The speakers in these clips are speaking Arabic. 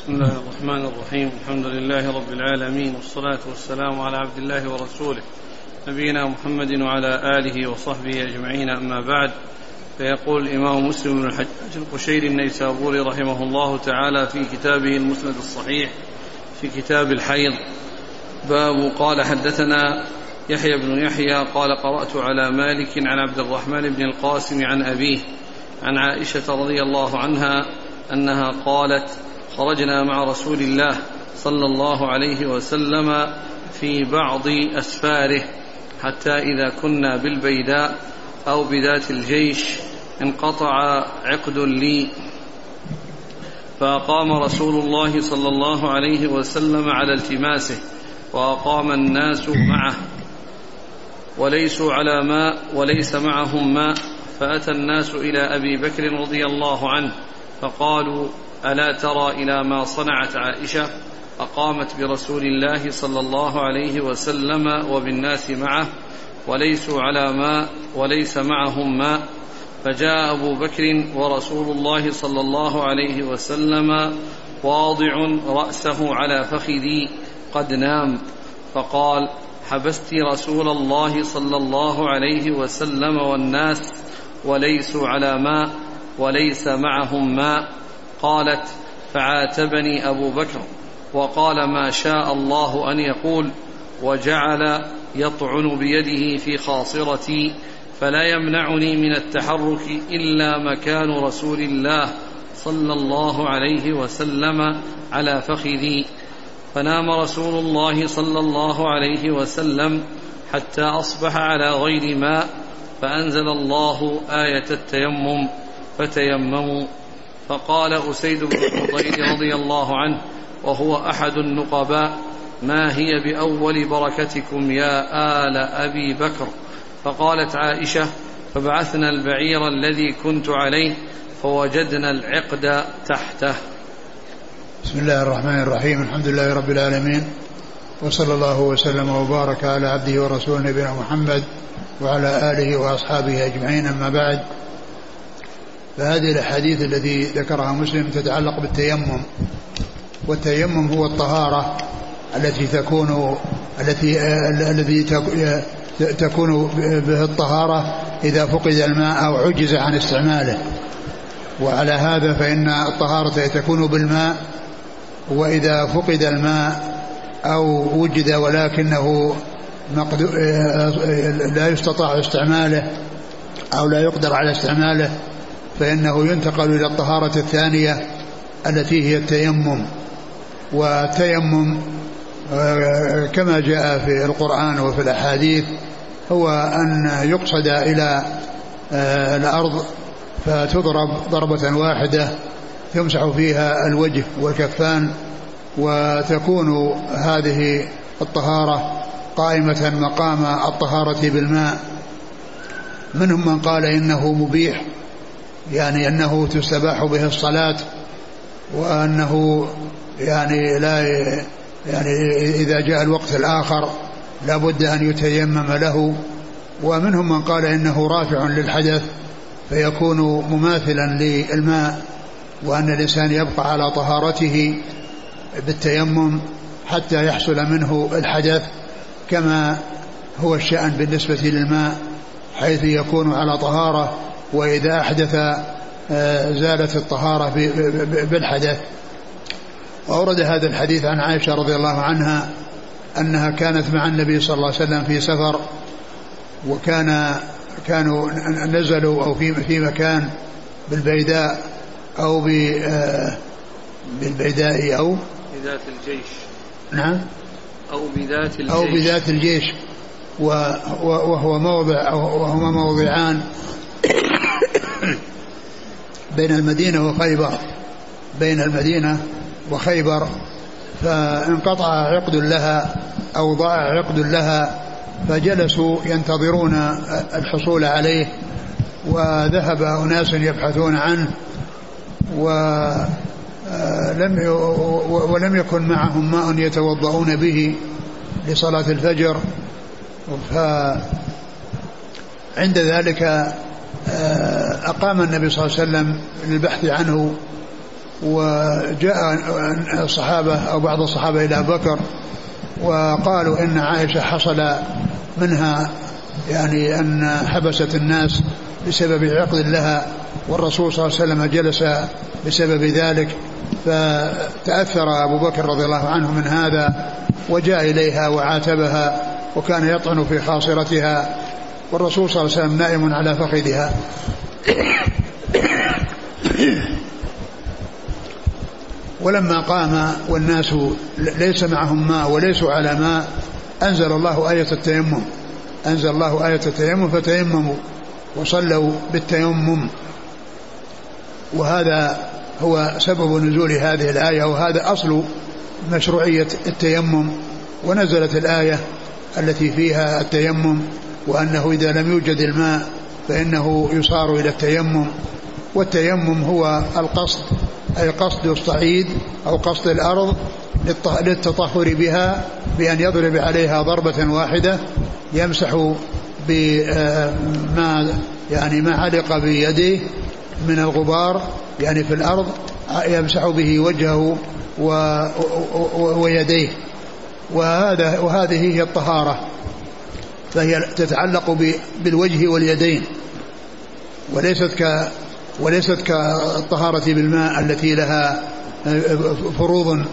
بسم الله الرحمن الرحيم. الحمد لله رب العالمين والصلاة والسلام على عبد الله ورسوله نبينا محمد وعلى آله وصحبه أجمعين. أما بعد فيقول الإمام مسلم بن الحجاج القشيري النيسابوري رحمه الله تعالى في كتابه المسند الصحيح في كتاب الحيض. باب قال حدثنا يحيى بن يحيى قال قرأت على مالك عن عبد الرحمن بن القاسم عن أبيه عن عائشة رضي الله عنها أنها قالت خرجنا مع رسول الله صلى الله عليه وسلم في بعض أسفاره حتى إذا كنا بالبيداء أو بذات الجيش انقطع عقد لي. فأقام رسول الله صلى الله عليه وسلم على التماسه وأقام الناس معه. وليسوا على ماء وليس معهم ماء فأتى الناس إلى أبي بكر رضي الله عنه فقالوا ألا ترى إلى ما صنعت عائشة أقامت برسول الله صلى الله عليه وسلم وبالناس معه وليسوا على ماء وليس معهم ماء فجاء أبو بكر ورسول الله صلى الله عليه وسلم واضع رأسه على فخذي قد نام. فقال حبست رسول الله صلى الله عليه وسلم والناس وليسوا على ماء وليس معهم ماء قالت فعاتبني أبو بكر وقال ما شاء الله أن يقول وجعل يطعن بيده في خاصرتي فلا يمنعني من التحرك إلا مكان رسول الله صلى الله عليه وسلم على فخذي. فنام رسول الله صلى الله عليه وسلم حتى أصبح على غير ماء فأنزل الله آية التيمم فتيمموا. فقال أسيد بن الحضير رضي الله عنه وهو أحد النقباء ما هي بأول بركتكم يا آل أبي بكر؟ فقالت عائشة فبعثنا البعير الذي كنت عليه فوجدنا العقد تحته. بسم الله الرحمن الرحيم الحمد لله رب العالمين وصلى الله وسلم وبارك على عبده ورسوله نبينا محمد وعلى آله وأصحابه أجمعين أما بعد. فهذه الأحاديث التي ذكرها مسلم تتعلق بالتيمم والتيمم هو الطهارة التي تكون التي الذي تكون به الطهارة إذا فقد الماء أو عجز عن استعماله. وعلى هذا فإن الطهارة تكون بالماء وإذا فقد الماء أو وجد ولكنه لا يستطاع استعماله أو لا يقدر على استعماله فإنه ينتقل إلى الطهارة الثانية التي هي التيمم. والتيمم آه، كما جاء في القرآن وفي الأحاديث هو أن يقصد إلى آه، الأرض فتضرب ضربة واحدة يمسح فيها الوجه والكفان وتكون هذه الطهارة قائمة مقام الطهارة بالماء. منهم من قال إنه مبيح يعني أنه تستباح به الصلاة وأنه يعني لا يعني إذا جاء الوقت الآخر لا بد أن يتيمم له. ومنهم من قال إنه رافع للحدث فيكون مماثلا للماء وأن الإنسان يبقى على طهارته بالتيمم حتى يحصل منه الحدث كما هو الشأن بالنسبة للماء حيث يكون على طهارة. وإذا أحدث آه، زالت الطهارة بالحدث. وأورد هذا الحديث عن عائشة رضي الله عنها أنها كانت مع النبي صلى الله عليه وسلم في سفر وكان كانوا نزلوا أو في في مكان بالبيداء أو آه، بالبيداء أو بذات الجيش. نعم. أو بذات الجيش. أو بذات الجيش. وهو موضع وهما موضعان. بين المدينة وخيبر بين المدينة وخيبر فانقطع عقد لها أو ضاع عقد لها فجلسوا ينتظرون الحصول عليه وذهب أناس يبحثون عنه ولم ولم يكن معهم ماء يتوضؤون به لصلاة الفجر فعند ذلك آه، أقام النبي صلى الله عليه وسلم للبحث عنه وجاء الصحابة أو بعض الصحابة إلى أبو بكر وقالوا إن عائشة حصل منها يعني أن حبست الناس بسبب عقد لها والرسول صلى الله عليه وسلم جلس بسبب ذلك فتأثر أبو بكر رضي الله عنه من هذا وجاء إليها وعاتبها وكان يطعن في خاصرتها والرسول صلى الله عليه وسلم نائم على فخذها ولما قام والناس ليس معهم ماء وليسوا على ماء أنزل الله آية التيمم. أنزل الله آية التيمم فتيمموا وصلوا بالتيمم. وهذا هو سبب نزول هذه الآية وهذا أصل مشروعية التيمم. ونزلت الآية التي فيها التيمم. وأنه إذا لم يوجد الماء فإنه يصار إلى التيمم والتيمم هو القصد أي قصد الصعيد أو قصد الأرض للتطهر بها بأن يضرب عليها ضربة واحدة يمسح بما يعني ما علق بيديه من الغبار يعني في الأرض يمسح به وجهه ويديه. وهذا وهذه هي الطهارة. فهي تتعلق بالوجه واليدين وليست ك وليست كالطهارة بالماء التي لها فروض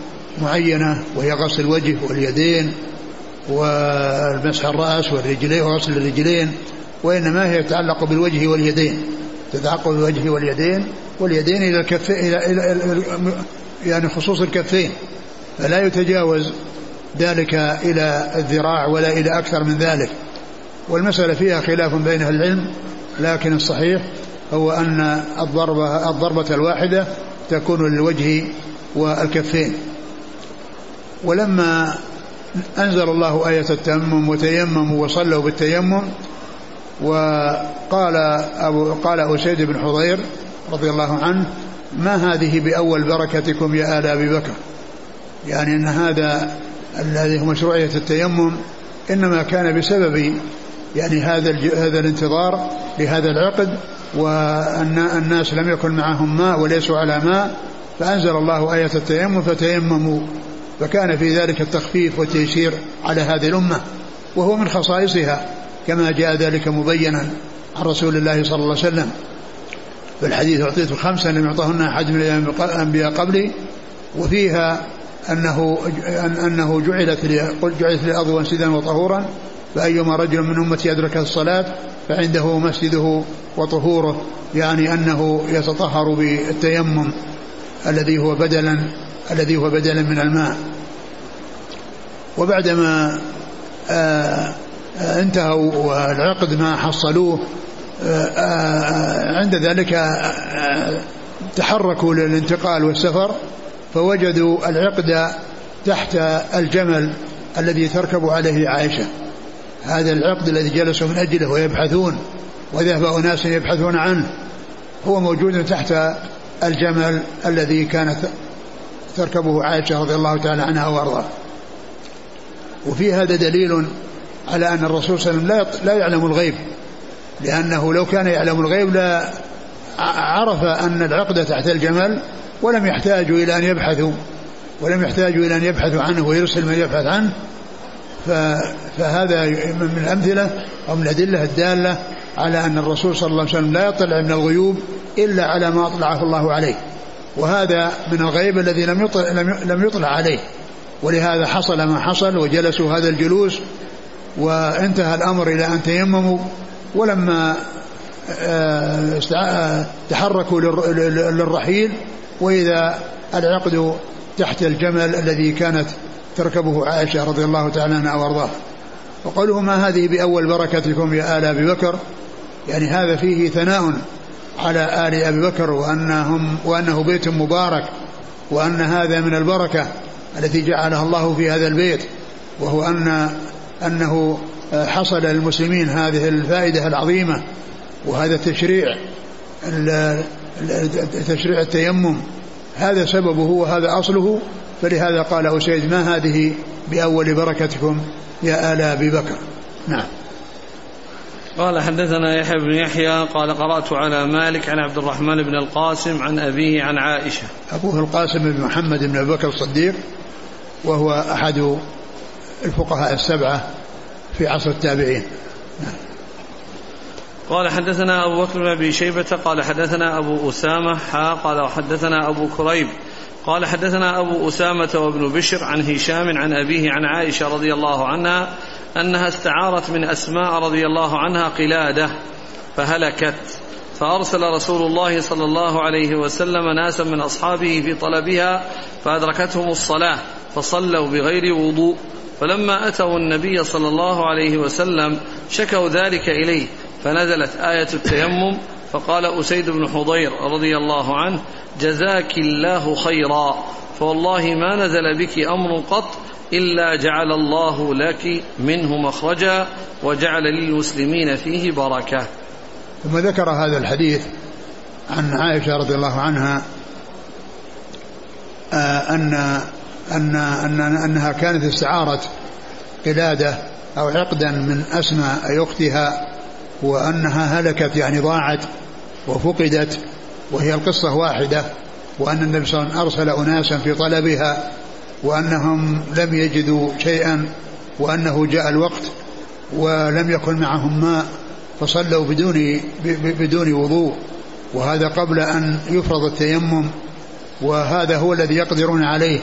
معينة وهي غسل الوجه واليدين والمسح الرأس والرجلين وغسل الرجلين وإنما هي تتعلق بالوجه واليدين تتعلق بالوجه واليدين واليدين إلى الكفين إلى, إلى, إلى يعني خصوص الكفين فلا يتجاوز ذلك إلى الذراع ولا إلى أكثر من ذلك. والمسألة فيها خلاف بين أهل العلم لكن الصحيح هو أن الضربة الضربة الواحدة تكون للوجه والكفين. ولما أنزل الله آية التيمم وتيمموا وصلوا بالتيمم وقال أبو قال أسيد بن حضير رضي الله عنه ما هذه بأول بركتكم يا آل أبي بكر؟ يعني أن هذا الذي هو مشروعية التيمم إنما كان بسبب يعني هذا هذا الانتظار لهذا العقد وأن الناس لم يكن معهم ماء وليسوا على ماء فأنزل الله آية التيمم فتيمموا. فكان في ذلك التخفيف والتيسير على هذه الأمة وهو من خصائصها كما جاء ذلك مبينا عن رسول الله صلى الله عليه وسلم. في الحديث أعطيت خمسا لم يعطهن أحد من الأنبياء قبلي وفيها أنه أنه جعلت جعلت للأرض وانسدا وطهورا فأيما رجل من أمتي أدرك الصلاة فعنده مسجده وطهوره يعني أنه يتطهر بالتيمم الذي هو بدلا الذي هو بدلا من الماء. وبعدما آه، آه، انتهوا والعقد ما حصلوه آه، عند ذلك تحركوا للانتقال والسفر فوجدوا العقد تحت الجمل الذي تركب عليه عائشة. هذا العقد الذي جلسوا من أجله ويبحثون وذهب أناس يبحثون عنه هو موجود تحت الجمل الذي كانت تركبه عائشة رضي الله تعالى عنها وأرضاه. وفي هذا دليل على أن الرسول صلى الله عليه وسلم لا يعلم الغيب لأنه لو كان يعلم الغيب لا عرف أن العقدة تحت الجمل ولم يحتاجوا إلى أن يبحثوا ولم يحتاجوا إلى أن يبحثوا عنه ويرسل من يبحث عنه فهذا من الأمثلة أو من الأدلة الدالة على أن الرسول صلى الله عليه وسلم لا يطلع من الغيوب إلا على ما أطلعه الله عليه. وهذا من الغيب الذي لم يطلع, لم يطلع عليه. ولهذا حصل ما حصل وجلسوا هذا الجلوس وانتهى الأمر إلى أن تيمموا. ولما آه، آه، تحركوا للرحيل وإذا العقد تحت الجمل الذي كانت تركبه عائشة رضي الله تعالى عنها وارضاها وقوله ما هذه بأول بركتكم يا آل أبي بكر؟ يعني هذا فيه ثناء على آل أبي بكر وأنهم وأنه بيت مبارك وأن هذا من البركة التي جعلها الله في هذا البيت وهو أن أنه حصل للمسلمين هذه الفائدة العظيمة وهذا التشريع تشريع التيمم. هذا سببه وهذا أصله فلهذا قال أسيد ما هذه بأول بركتكم يا آل أبي بكر؟ نعم. قال حدثنا يحيى بن يحيى قال قرأت على مالك عن عبد الرحمن بن القاسم عن أبيه عن عائشة. أبوه القاسم بن محمد بن أبي بكر الصديق وهو أحد الفقهاء السبعة في عصر التابعين. قال حدثنا أبو بكر بن أبي شيبة قال حدثنا أبو أسامة حا قال حدثنا أبو كريب قال حدثنا أبو أسامة وابن بشر عن هشام عن أبيه عن عائشة رضي الله عنها أنها استعارت من أسماء رضي الله عنها قلادة فهلكت. فأرسل رسول الله صلى الله عليه وسلم ناسا من أصحابه في طلبها فأدركتهم الصلاة فصلوا بغير وضوء. فلما أتوا النبي صلى الله عليه وسلم شكوا ذلك إليه فنزلت آية التيمم فقال أسيد بن حضير رضي الله عنه جزاك الله خيرا. فوالله ما نزل بك أمر قط إلا جعل الله لك منه مخرجا وجعل للمسلمين فيه بركة. ثم ذكر هذا الحديث عن عائشة رضي الله عنها آه، أن أن أن أنها كانت استعارت قلادة أو عقدا من أسماء أختها وأنها هلكت يعني ضاعت وفقدت وهي القصة واحدة وأن النبي صلى الله عليه وسلم أرسل أناسا في طلبها وأنهم لم يجدوا شيئا وأنه جاء الوقت ولم يكن معهم ماء فصلوا بدون بدون وضوء وهذا قبل أن يفرض التيمم وهذا هو الذي يقدرون عليه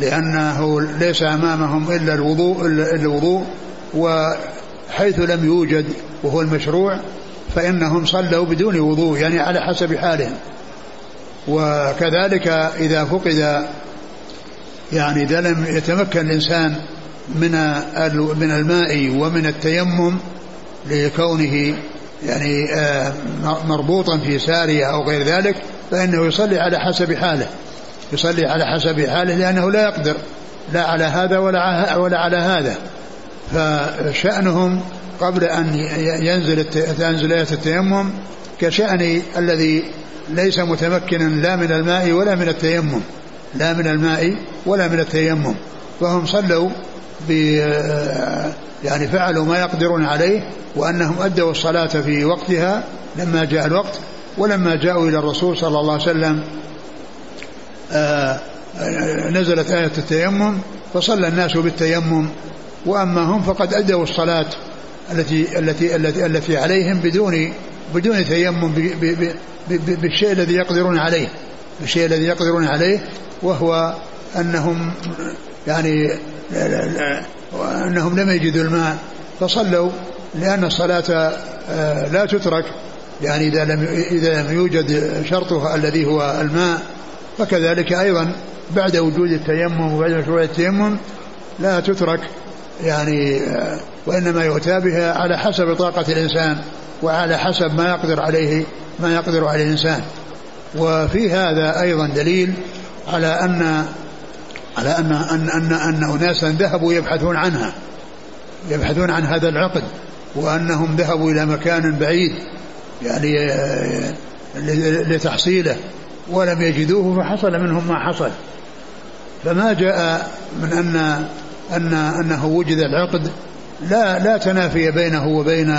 لأنه ليس أمامهم إلا الوضوء إلا الوضوء وحيث لم يوجد وهو المشروع فإنهم صلوا بدون وضوء يعني على حسب حالهم. وكذلك إذا فقد يعني إذا لم يتمكن الإنسان من من الماء ومن التيمم لكونه يعني آه، مربوطا في سارية أو غير ذلك فإنه يصلي على حسب حاله. يصلي على حسب حاله لأنه لا يقدر لا على هذا ولا ولا على هذا. فشأنهم قبل أن ينزل تنزل آية التيمم كشأن الذي ليس متمكنا لا من الماء ولا من التيمم لا من الماء ولا من التيمم. فهم صلوا ب يعني فعلوا ما يقدرون عليه وأنهم أدوا الصلاة في وقتها لما جاء الوقت ولما جاءوا إلى الرسول صلى الله عليه وسلم آه، نزلت آية التيمم فصلى الناس بالتيمم وأما هم فقد أدوا الصلاة التي التي التي التي عليهم بدون بدون تيمم بالشيء الذي يقدرون عليه. بالشيء الذي يقدرون عليه وهو أنهم يعني أنهم لم يجدوا الماء فصلوا لأن الصلاة آه، لا تترك. يعني إذا لم إذا لم يوجد شرطها الذي هو الماء فكذلك أيضا بعد وجود التيمم وبعد مشروع التيمم لا تترك. يعني آه، وإنما يؤتى بها على حسب طاقة الإنسان وعلى حسب ما يقدر عليه ما يقدر عليه الإنسان. وفي هذا أيضا دليل على أن على أن أن أن, أن أناسا ذهبوا يبحثون عنها يبحثون عن هذا العقد وأنهم ذهبوا إلى مكان بعيد يعني آه، لتحصيله ولم يجدوه فحصل منهم ما حصل. فما جاء من أن أن أنه وجد العقد لا لا تنافي بينه وبين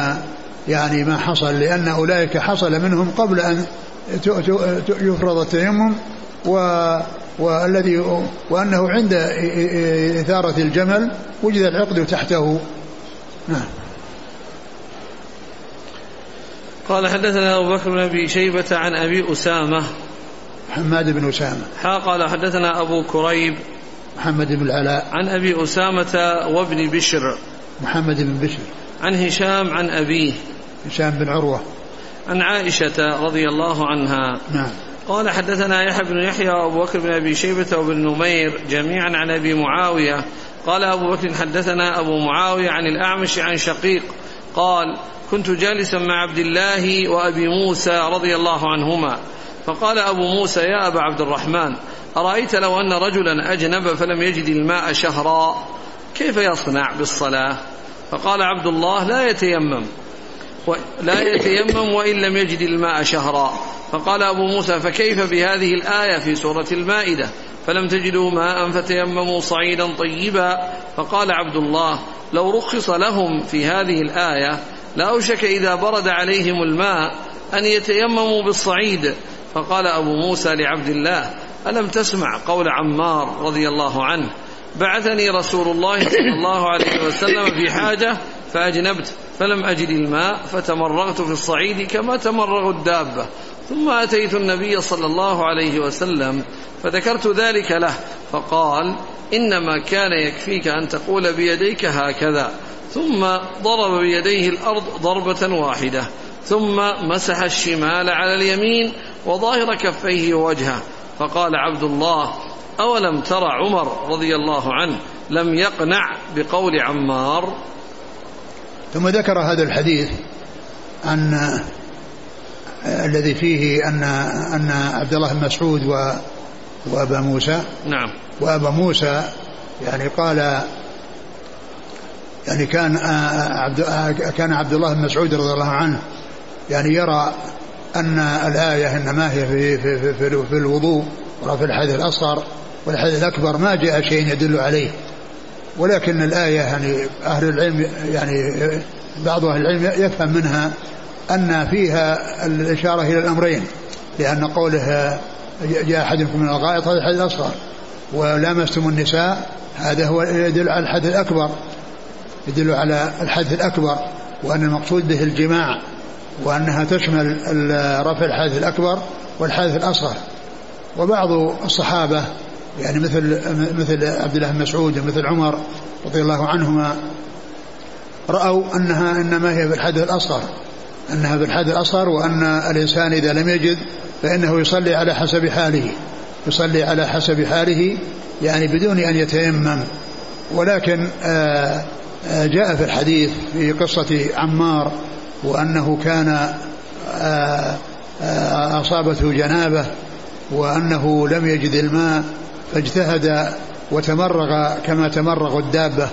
يعني ما حصل لأن أولئك حصل منهم قبل أن يفرض التيمم و والذي وأنه عند إثارة الجمل وجد العقد تحته. نعم. قال حدثنا أبو بكر بن أبي شيبة عن أبي أسامة حماد بن أسامة. قال حدثنا أبو كريب محمد بن العلاء. عن أبي أسامة وابن بشر. محمد بن بشر. عن هشام عن أبيه. هشام بن عروة. عن عائشة رضي الله عنها. نعم. قال حدثنا يحيى بن يحيى وأبو بكر بن أبي شيبة وابن نمير جميعا عن أبي معاوية. قال أبو بكر حدثنا أبو معاوية عن الأعمش عن شقيق. قال كنت جالسا مع عبد الله وأبي موسى رضي الله عنهما. فقال أبو موسى يا أبا عبد الرحمن أرأيت لو أن رجلا أجنب فلم يجد الماء شهرا كيف يصنع بالصلاة؟ فقال عبد الله لا يتيمم لا يتيمم وإن لم يجد الماء شهرا. فقال أبو موسى فكيف بهذه الآية في سورة المائدة؟ فلم تجدوا ماء فتيمموا صعيدا طيبا. فقال عبد الله لو رخص لهم في هذه الآية لأوشك إذا برد عليهم الماء أن يتيمموا بالصعيد. فقال أبو موسى لعبد الله ألم تسمع قول عمار رضي الله عنه؟ بعثني رسول الله صلى الله عليه وسلم في حاجة فأجنبت فلم أجد الماء فتمرغت في الصعيد كما تمرغ الدابة. ثم أتيت النبي صلى الله عليه وسلم فذكرت ذلك له فقال إنما كان يكفيك أن تقول بيديك هكذا. ثم ضرب بيديه الأرض ضربة واحدة. ثم مسح الشمال على اليمين وظاهر كفيه ووجهه. فقال عبد الله أولم ترى عمر رضي الله عنه لم يقنع بقول عمار؟ ثم ذكر هذا الحديث أن الذي فيه أن أن عبد الله بن مسعود و وأبا موسى. نعم. وأبا موسى يعني قال يعني كان عبد كان عبد الله بن مسعود رضي الله عنه يعني يرى أن الآية إنما هي في في في, في, في الوضوء وفي الحدث الأصغر والحدث الأكبر ما جاء شيء يدل عليه. ولكن الآية يعني أهل العلم يعني بعض أهل العلم يفهم منها أن فيها الإشارة إلى الأمرين. لأن قوله جاء أحدكم من الغائط هذا الحدث الأصغر. ولامستم النساء هذا هو يدل على الحدث الأكبر. يدل على الحدث الأكبر وأن المقصود به الجماع. وأنها تشمل رفع الحدث الأكبر والحدث الأصغر. وبعض الصحابة يعني مثل مثل عبد الله بن مسعود ومثل عمر رضي الله عنهما رأوا أنها إنما هي بالحدث الأصغر. أنها بالحدث الأصغر وأن الإنسان إذا لم يجد فإنه يصلي على حسب حاله. يصلي على حسب حاله يعني بدون أن يتيمم. ولكن آه، آه، جاء في الحديث في قصة عمار وأنه كان آه، أصابته جنابة وأنه لم يجد الماء فاجتهد وتمرغ كما تمرغ الدابة.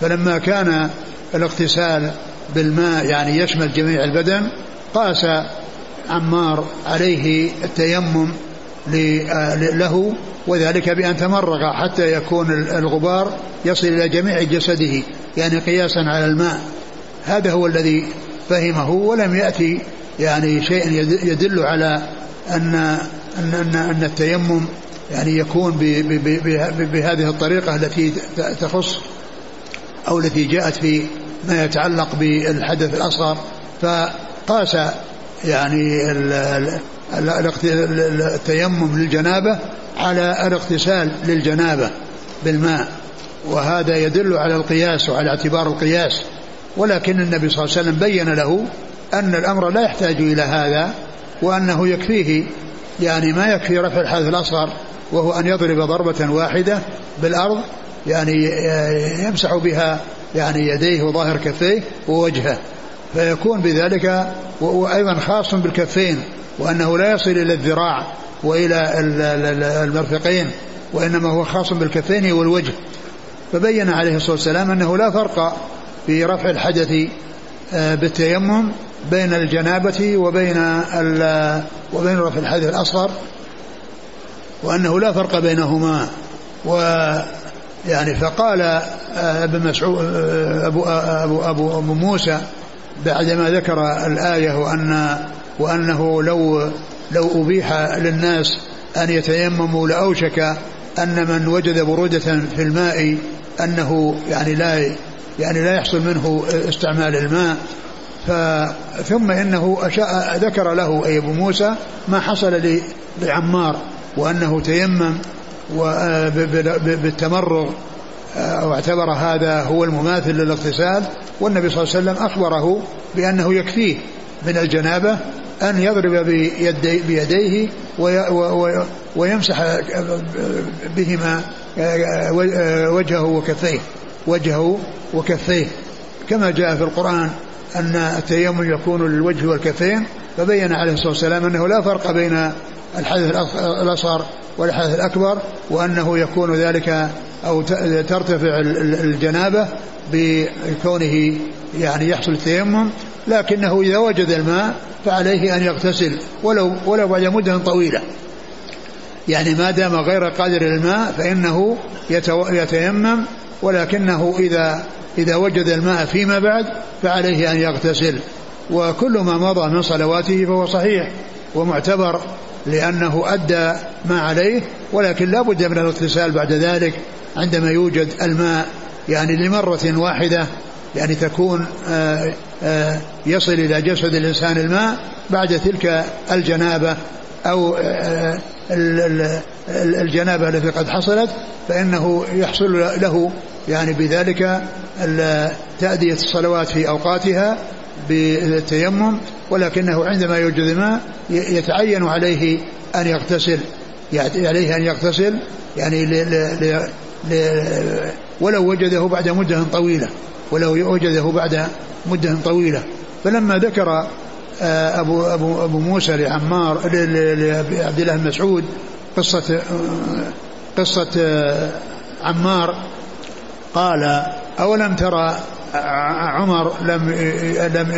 فلما كان الاغتسال بالماء يعني يشمل جميع البدن قاس عمار عليه التيمم له وذلك بأن تمرغ حتى يكون الغبار يصل إلى جميع جسده يعني قياسا على الماء. هذا هو الذي فهمه ولم يأتي يعني شيء يدل على أن أن أن, أن التيمم يعني يكون بهذه الطريقة التي تخص أو التي جاءت في ما يتعلق بالحدث الأصغر. فقاس يعني التيمم للجنابة على الاغتسال للجنابة بالماء وهذا يدل على القياس وعلى اعتبار القياس. ولكن النبي صلى الله عليه وسلم بين له أن الأمر لا يحتاج إلى هذا وأنه يكفيه يعني ما يكفي رفع الحدث الأصغر وهو أن يضرب ضربة واحدة بالأرض يعني يمسح بها يعني يديه وظاهر كفيه ووجهه. فيكون بذلك وأيضا خاص بالكفين وأنه لا يصل إلى الذراع وإلى المرفقين وإنما هو خاص بالكفين والوجه. فبين عليه الصلاة والسلام أنه لا فرق في رفع الحدث آه، بالتيمم بين الجنابة وبين وبين رفع الحدث الأصغر وأنه لا فرق بينهما. و يعني فقال آه، ابن مسعود آه، أبو, أبو, أبو, أبو موسى بعدما ذكر الآية وأن وأنه لو لو أبيح للناس أن يتيمموا لأوشك أن من وجد برودة في الماء أنه يعني لا يعني لا يحصل منه استعمال الماء. ثم إنه أشاء ذكر له أي أبو موسى ما حصل لعمار وأنه تيمم بالتمرغ أو اعتبر هذا هو المماثل للاغتسال. والنبي صلى الله عليه وسلم أخبره بأنه يكفيه من الجنابة أن يضرب بيدي بيديه ويمسح بهما وجهه وكفيه وجهه وكفيه. كما جاء في القرآن أن التيمم يكون للوجه والكفين فبين عليه الصلاة والسلام أنه لا فرق بين الحدث الأصغر والحدث الأكبر وأنه يكون ذلك أو ترتفع الجنابة بكونه يعني يحصل التيمم لكنه إذا وجد الماء فعليه أن يغتسل ولو ولو بعد مدة طويلة. يعني ما دام غير قادر الماء فإنه يتيمم ولكنه إذا إذا وجد الماء فيما بعد فعليه أن يغتسل. وكل ما مضى من صلواته فهو صحيح. ومعتبر لأنه أدى ما عليه ولكن لا بد من الاغتسال بعد ذلك عندما يوجد الماء يعني لمرة واحدة يعني تكون آه، آه، يصل إلى جسد الإنسان الماء بعد تلك الجنابة أو آه، الجنابة التي قد حصلت فإنه يحصل له يعني بذلك تأدية الصلوات في أوقاتها بالتيمم. ولكنه عندما يوجد الماء يتعين عليه أن يغتسل. عليه أن يغتسل يعني ل ل ولو وجده بعد مدة طويلة. ولو وجده بعد مدة طويلة. فلما ذكر آه، أبو, أبو, أبو موسى لعمار لعبد الله بن مسعود قصة آه، قصة آه، عمار قال أولم ترى عمر لم لم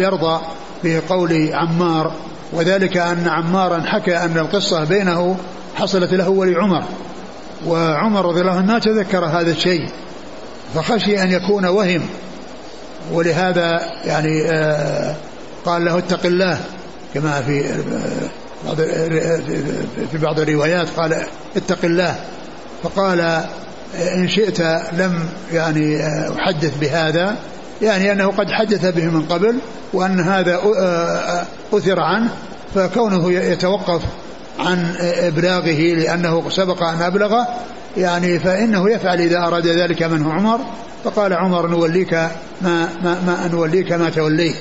يرضى بقول عمار وذلك أن عمارا حكى أن القصة بينه حصلت له ولعمر. وعمر رضي الله عنه ما تذكر هذا الشيء فخشي أن يكون وهم. ولهذا يعني آه، قال له اتق الله كما في آه، بعض في بعض الروايات قال اتق الله. فقال إن شئت لم يعني آه، أحدث بهذا. يعني أنه قد حدث به من قبل وأن هذا أثر عنه فكونه يتوقف عن إبلاغه لأنه سبق أن أبلغه يعني فإنه يفعل إذا أراد ذلك منه عمر فقال عمر نوليك ما, ما, ما نوليك ما توليت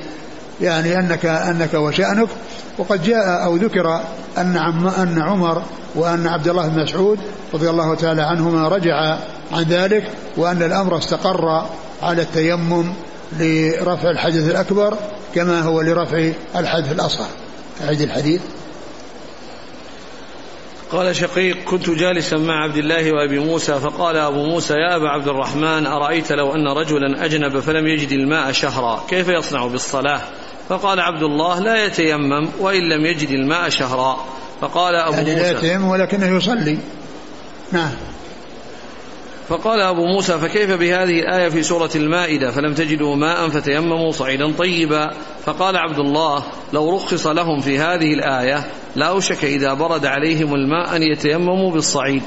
يعني أنك أنك وشأنك. وقد جاء أو ذكر أن عم أن عمر وأن عبد الله بن مسعود رضي الله تعالى عنهما رجع عن ذلك وأن الأمر استقر على التيمم لرفع الحدث الأكبر كما هو لرفع الحدث الأصغر. أعيد الحديث. قال شقيق كنت جالسا مع عبد الله وأبي موسى فقال أبو موسى يا أبا عبد الرحمن أرأيت لو أن رجلا أجنب فلم يجد الماء شهرا كيف يصنع بالصلاة؟ فقال عبد الله لا يتيمم وإن لم يجد الماء شهرا. فقال أبو يعني موسى لا يتيمم ولكنه يصلي. نعم. فقال أبو موسى فكيف بهذه الآية في سورة المائدة؟ فلم تجدوا ماء فتيمموا صعيدا طيبا. فقال عبد الله لو رخص لهم في هذه الآية لأوشك إذا برد عليهم الماء أن يتيمموا بالصعيد.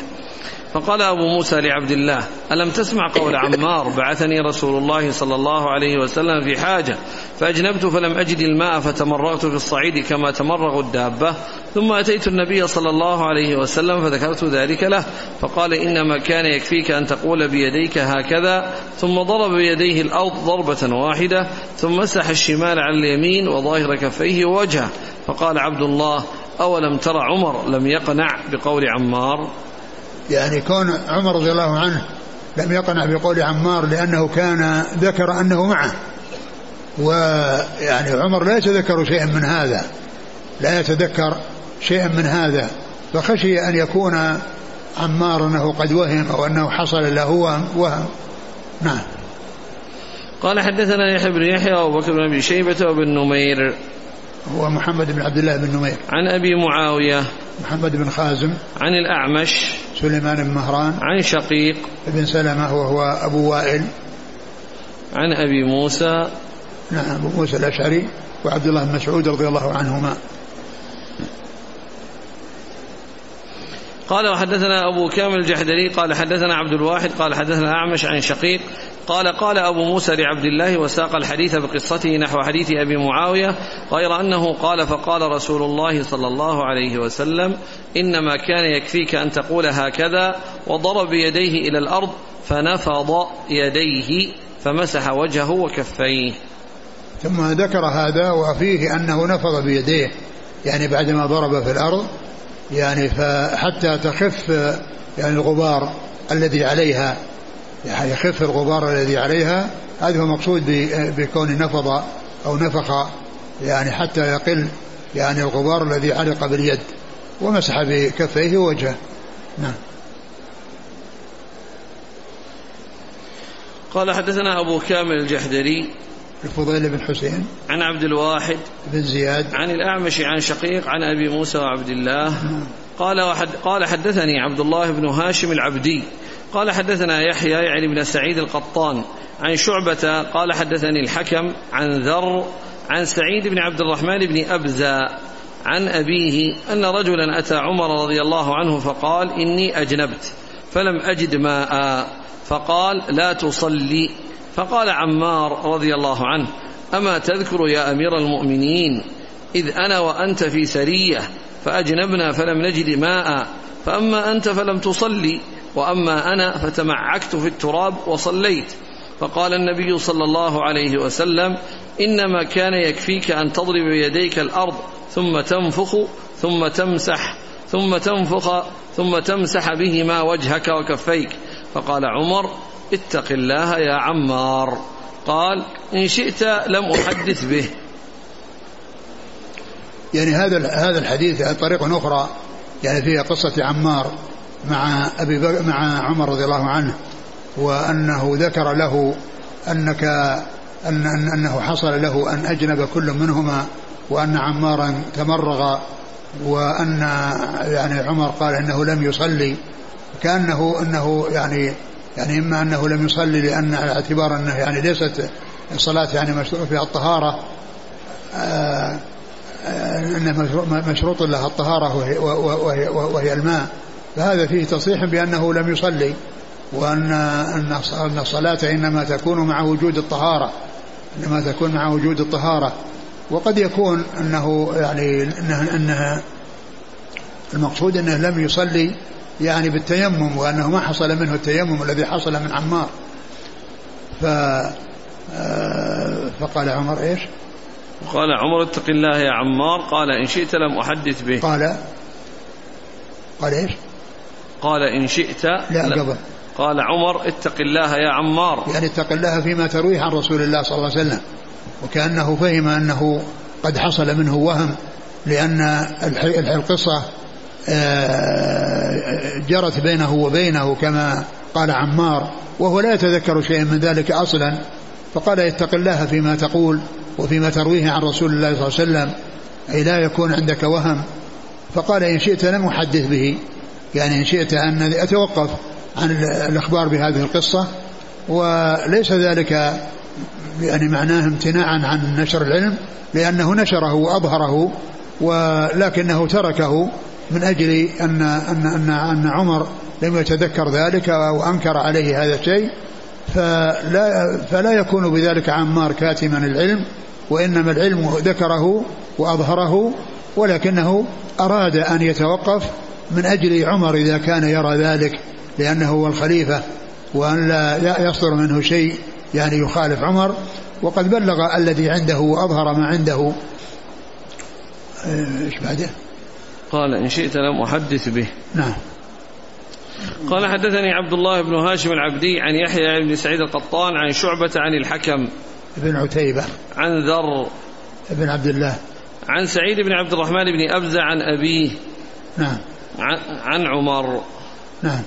فقال أبو موسى لعبد الله ألم تسمع قول عمار بعثني رسول الله صلى الله عليه وسلم في حاجة فأجنبت فلم أجد الماء فتمرغت في الصعيد كما تمرغ الدابة ثم أتيت النبي صلى الله عليه وسلم فذكرت ذلك له فقال إنما كان يكفيك أن تقول بيديك هكذا ثم ضرب بيديه الأرض ضربة واحدة ثم مسح الشمال على اليمين وظاهر كفيه ووجهه فقال عبد الله أولم ترى عمر لم يقنع بقول عمار؟ يعني كون عمر رضي الله عنه لم يقنع بقول عمار لأنه كان ذكر أنه معه. ويعني عمر لا يتذكر شيئا من هذا. لا يتذكر شيئا من هذا. فخشي أن يكون عمار أنه قد وهم أو أنه حصل له وهم نعم. قال حدثنا يحيى بن يحيى وأبو بكر بن أبي شيبة وابن نمير هو محمد بن عبد الله بن نمير. عن أبي معاوية محمد بن خازم عن الأعمش سليمان بن مهران عن شقيق بن سلمة وهو أبو وائل. عن أبي موسى نعم أبو موسى الأشعري وعبد الله بن مسعود رضي الله عنهما. قال وحدثنا أبو كامل الجحدري قال حدثنا عبد الواحد قال حدثنا أعمش عن شقيق قال قال أبو موسى لعبد الله وساق الحديث بقصته نحو حديث أبي معاوية غير أنه قال فقال رسول الله صلى الله عليه وسلم إنما كان يكفيك أن تقول هكذا وضرب يديه إلى الأرض فنفض يديه فمسح وجهه وكفيه. ثم ذكر هذا وفيه أنه نفض بيديه يعني بعدما ضرب في الأرض يعني فحتى تخف يعني الغبار الذي عليها يعني يخف الغبار الذي عليها هذا هو مقصود بكون نفض أو نفخ يعني حتى يقل يعني الغبار الذي علق باليد ومسح بكفيه وجهه نعم. قال حدثنا أبو كامل الجحدري الفضيل بن حسين. عن عبد الواحد بن زياد. عن الأعمش عن شقيق عن أبي موسى وعبد الله. قال وحد قال حدثني عبد الله بن هاشم العبدي. قال حدثنا يحيى يعني بن سعيد القطان عن شعبة. قال حدثني الحكم عن ذر عن سعيد بن عبد الرحمن بن أبزى عن أبيه أن رجلا أتى عمر رضي الله عنه فقال إني أجنبت فلم أجد ماء. فقال لا تصلي. فقال عمار رضي الله عنه أما تذكر يا أمير المؤمنين إذ أنا وأنت في سرية فأجنبنا فلم نجد ماء فأما أنت فلم تصلي وأما أنا فتمعكت في التراب وصليت. فقال النبي صلى الله عليه وسلم إنما كان يكفيك أن تضرب بيديك الأرض ثم تنفخ ثم تمسح ثم تنفخ ثم تمسح بهما وجهك وكفيك. فقال عمر اتق الله يا عمار. قال إن شئت لم أحدث به. يعني هذا هذا الحديث طريق أخرى يعني فيها قصة عمار مع أبي مع عمر رضي الله عنه وأنه ذكر له أنك أن أنه حصل له أن أجنب كل منهما وأن عمارا تمرغ وأن يعني عمر قال إنه لم يصلي كأنه أنه يعني يعني إما أنه لم يصلي لأن على اعتبار أنه يعني ليست الصلاة يعني مشروع فيها الطهارة آه أنه مشروط لها الطهارة وهي, وهي, وهي الماء. فهذا فيه تصريح بأنه لم يصلي وأن أن الصلاة إنما تكون مع وجود الطهارة إنما تكون مع وجود الطهارة. وقد يكون أنه يعني أنه, أنه المقصود أنه لم يصلي يعني بالتيمم وأنه ما حصل منه التيمم الذي حصل من عمار. ف آه، فقال عمر إيش؟ قال عمر اتق الله يا عمار. قال إن شئت لم أحدث به. قال قال إيش؟ قال إن شئت لا قبل. قال عمر اتق الله يا عمار. يعني اتق الله فيما ترويه عن رسول الله صلى الله عليه وسلم. وكأنه فهم أنه قد حصل منه وهم لأن القصة جرت بينه وبينه كما قال عمار وهو لا يتذكر شيئا من ذلك أصلا. فقال اتق الله فيما تقول وفيما ترويه عن رسول الله صلى الله عليه وسلم أي لا يكون عندك وهم. فقال إن شئت لم أحدث به. يعني إن شئت أن أتوقف عن الإخبار بهذه القصة. وليس ذلك يعني معناه امتناعا عن نشر العلم لأنه نشره وأظهره ولكنه تركه. من أجل أن أن أن, أن عمر لم يتذكر ذلك وأنكر عليه هذا الشيء فلا فلا يكون بذلك عمار كاتما العلم وإنما العلم ذكره وأظهره ولكنه أراد أن يتوقف من أجل عمر إذا كان يرى ذلك لأنه هو الخليفة وأن لا يصدر منه شيء يعني يخالف عمر وقد بلغ الذي عنده وأظهر ما عنده إيش بعده؟ قال إن شئت لم أحدث به. نعم. قال حدثني عبد الله بن هاشم العبدي عن يحيى بن سعيد القطان عن شعبة عن الحكم. بن عتيبة. عن ذر. بن عبد الله. عن سعيد بن عبد الرحمن بن أبزة عن أبيه. نعم. عن عمر. نعم.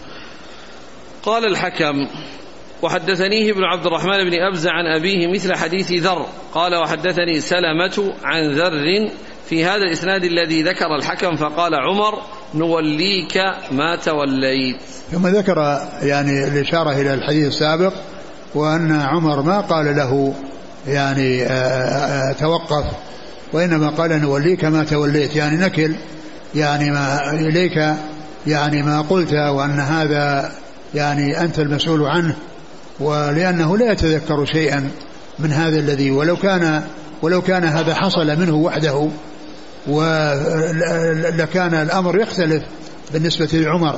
قال الحكم وحدثنيه ابن عبد الرحمن بن أبزة عن أبيه مثل حديث ذر. قال وحدثني سلمة عن ذر في هذا الإسناد الذي ذكر الحكم فقال عمر نوليك ما توليت. ثم ذكر يعني الإشارة إلى الحديث السابق وأن عمر ما قال له يعني آه، آه، توقف وإنما قال نوليك ما توليت يعني نكل يعني ما إليك يعني ما قلت وأن هذا يعني أنت المسؤول عنه ولأنه لا يتذكر شيئا من هذا الذي ولو كان ولو كان هذا حصل منه وحده ولكان الأمر يختلف بالنسبة لعمر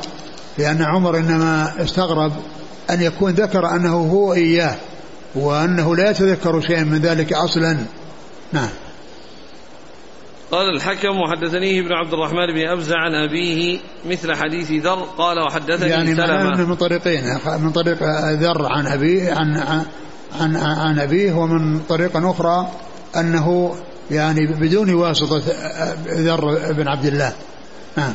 لأن عمر إنما استغرب أن يكون ذكر أنه هو إياه وأنه لا يتذكر شيئا من ذلك أصلا. نعم. قال الحكم وحدثنيه ابن عبد الرحمن بن أبزع عن أبيه مثل حديث ذر قال وحدثني يعني سلمة. من طريقين من طريق ذر عن أبيه عن عن عن أبيه ومن طريقة أخرى أنه يعني بدون واسطة ذر بن عبد الله. نعم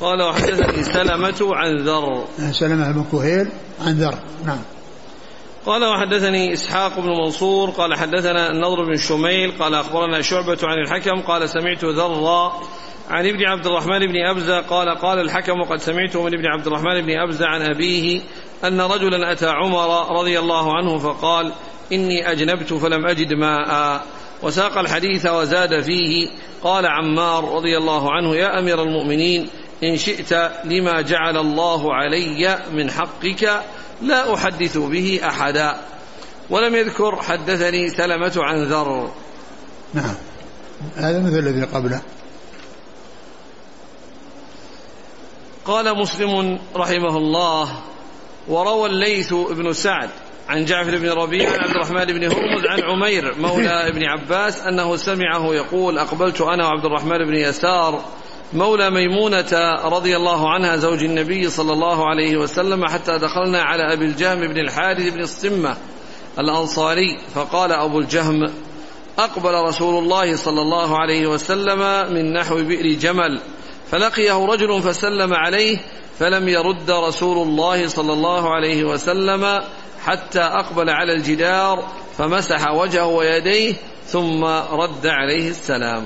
قال وحدثني سلمة عن ذر. سلمة بن كهيل عن ذر. نعم. قال وحدثني إسحاق بن منصور قال حدثنا النضر بن شميل قال أخبرنا شعبة عن الحكم قال سمعت ذرا عن ابن عبد الرحمن بن أبزة قال قال الحكم وقد سمعته من ابن عبد الرحمن بن أبزة عن أبيه أن رجلا أتى عمر رضي الله عنه فقال إني أجنبت فلم أجد ماء. وساق الحديث وزاد فيه. قال عمار رضي الله عنه يا أمير المؤمنين إن شئت لما جعل الله علي من حقك لا أحدث به أحدا. ولم يذكر حدثني سلمة عن ذر. نعم. هذا مثل الذي قبله. قال مسلم رحمه الله وروى الليث بن سعد عن جعفر بن ربيع عن عبد الرحمن بن هرمز عن عمير مولى ابن عباس أنه سمعه يقول أقبلت أنا وعبد الرحمن بن يسار مولى ميمونة رضي الله عنها زوج النبي صلى الله عليه وسلم حتى دخلنا على أبي الجهم بن الحارث بن الصمة الأنصاري فقال أبو الجهم أقبل رسول الله صلى الله عليه وسلم من نحو بئر جمل فلقيه رجل فسلم عليه فلم يرد رسول الله صلى الله عليه وسلم حتى أقبل على الجدار فمسح وجهه ويديه ثم رد عليه السلام.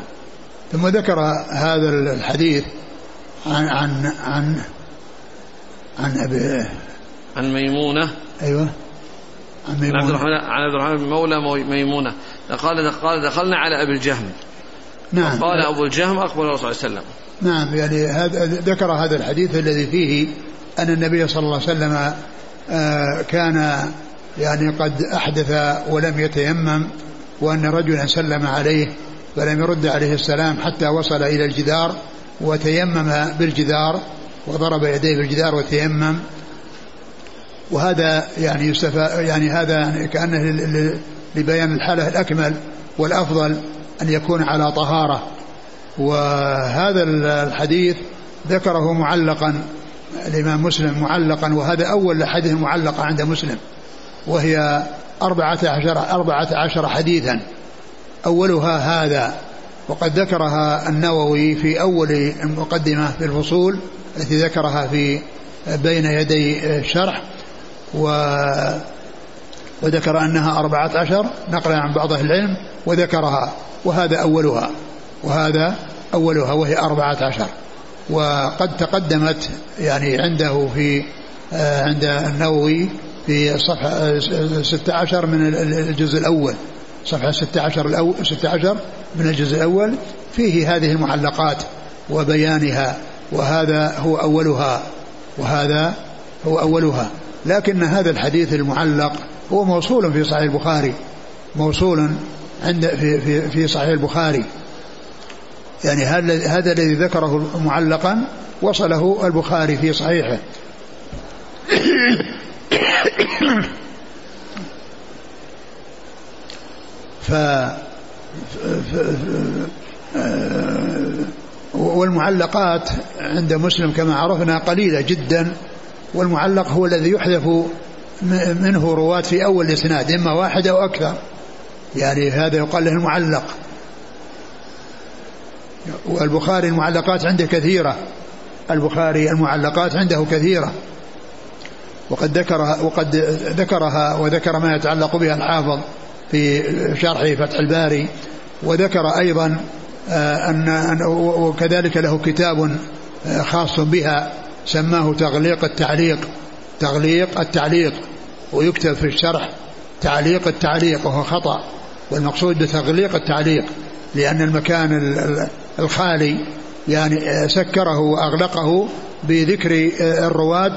ثم ذكر هذا الحديث عن عن عن عن أبي عن ميمونة. أيوه. عن ميمونة عن عبد الرحمن عن عبد الرحمن مولى ميمونة. قال قال دخلنا على أبي الجهم. نعم. قال أبو الجهم أقبل الرسول صلى الله عليه وسلم. نعم يعني هذا ذكر هذا الحديث الذي فيه أن النبي صلى الله عليه وسلم كان يعني قد أحدث ولم يتيمم وأن رجلا سلم عليه فلم يرد عليه السلام حتى وصل إلى الجدار وتيمم بالجدار وضرب يديه بالجدار وتيمم. وهذا يعني يعني هذا كأنه لبيان الحالة الأكمل والأفضل أن يكون على طهارة. وهذا الحديث ذكره معلقا الإمام مسلم معلقا وهذا أول حديث معلقة عند مسلم وهي أربعة عشر, أربعة عشر حديثا. أولها هذا وقد ذكرها النووي في أول المقدمة في الفصول التي ذكرها في بين يدي الشرح و وذكر أنها أربعة عشر نقلا عن بعض أهل العلم وذكرها وهذا أولها وهذا أولها وهي أربعة عشر. وقد تقدمت يعني عنده في آه، عند النووي في صفحة 16 من الجزء الأول. صفحة 16 الأول 16 من الجزء الأول. فيه هذه المعلقات وبيانها وهذا هو أولها وهذا هو أولها. لكن هذا الحديث المعلق هو موصول في صحيح البخاري موصول عند في في في صحيح البخاري. يعني هذا الذي ذكره معلقا وصله البخاري في صحيحه. ف والمعلقات عند مسلم كما عرفنا قليلة جدا والمعلق هو الذي يحذف منه رواة في أول الإسناد إما واحد أو أكثر. يعني هذا يقال له المعلق. والبخاري المعلقات عنده كثيرة. البخاري المعلقات عنده كثيرة. وقد ذكرها وقد ذكرها وذكر ما يتعلق بها الحافظ في شرح فتح الباري. وذكر أيضا آه، أن وكذلك له كتاب آه، خاص بها سماه تغليق التعليق. تغليق التعليق. ويكتب في الشرح تعليق التعليق وهو خطأ. والمقصود بتغليق التعليق لأن المكان الخالي يعني آه، سكره وأغلقه بذكر الرواة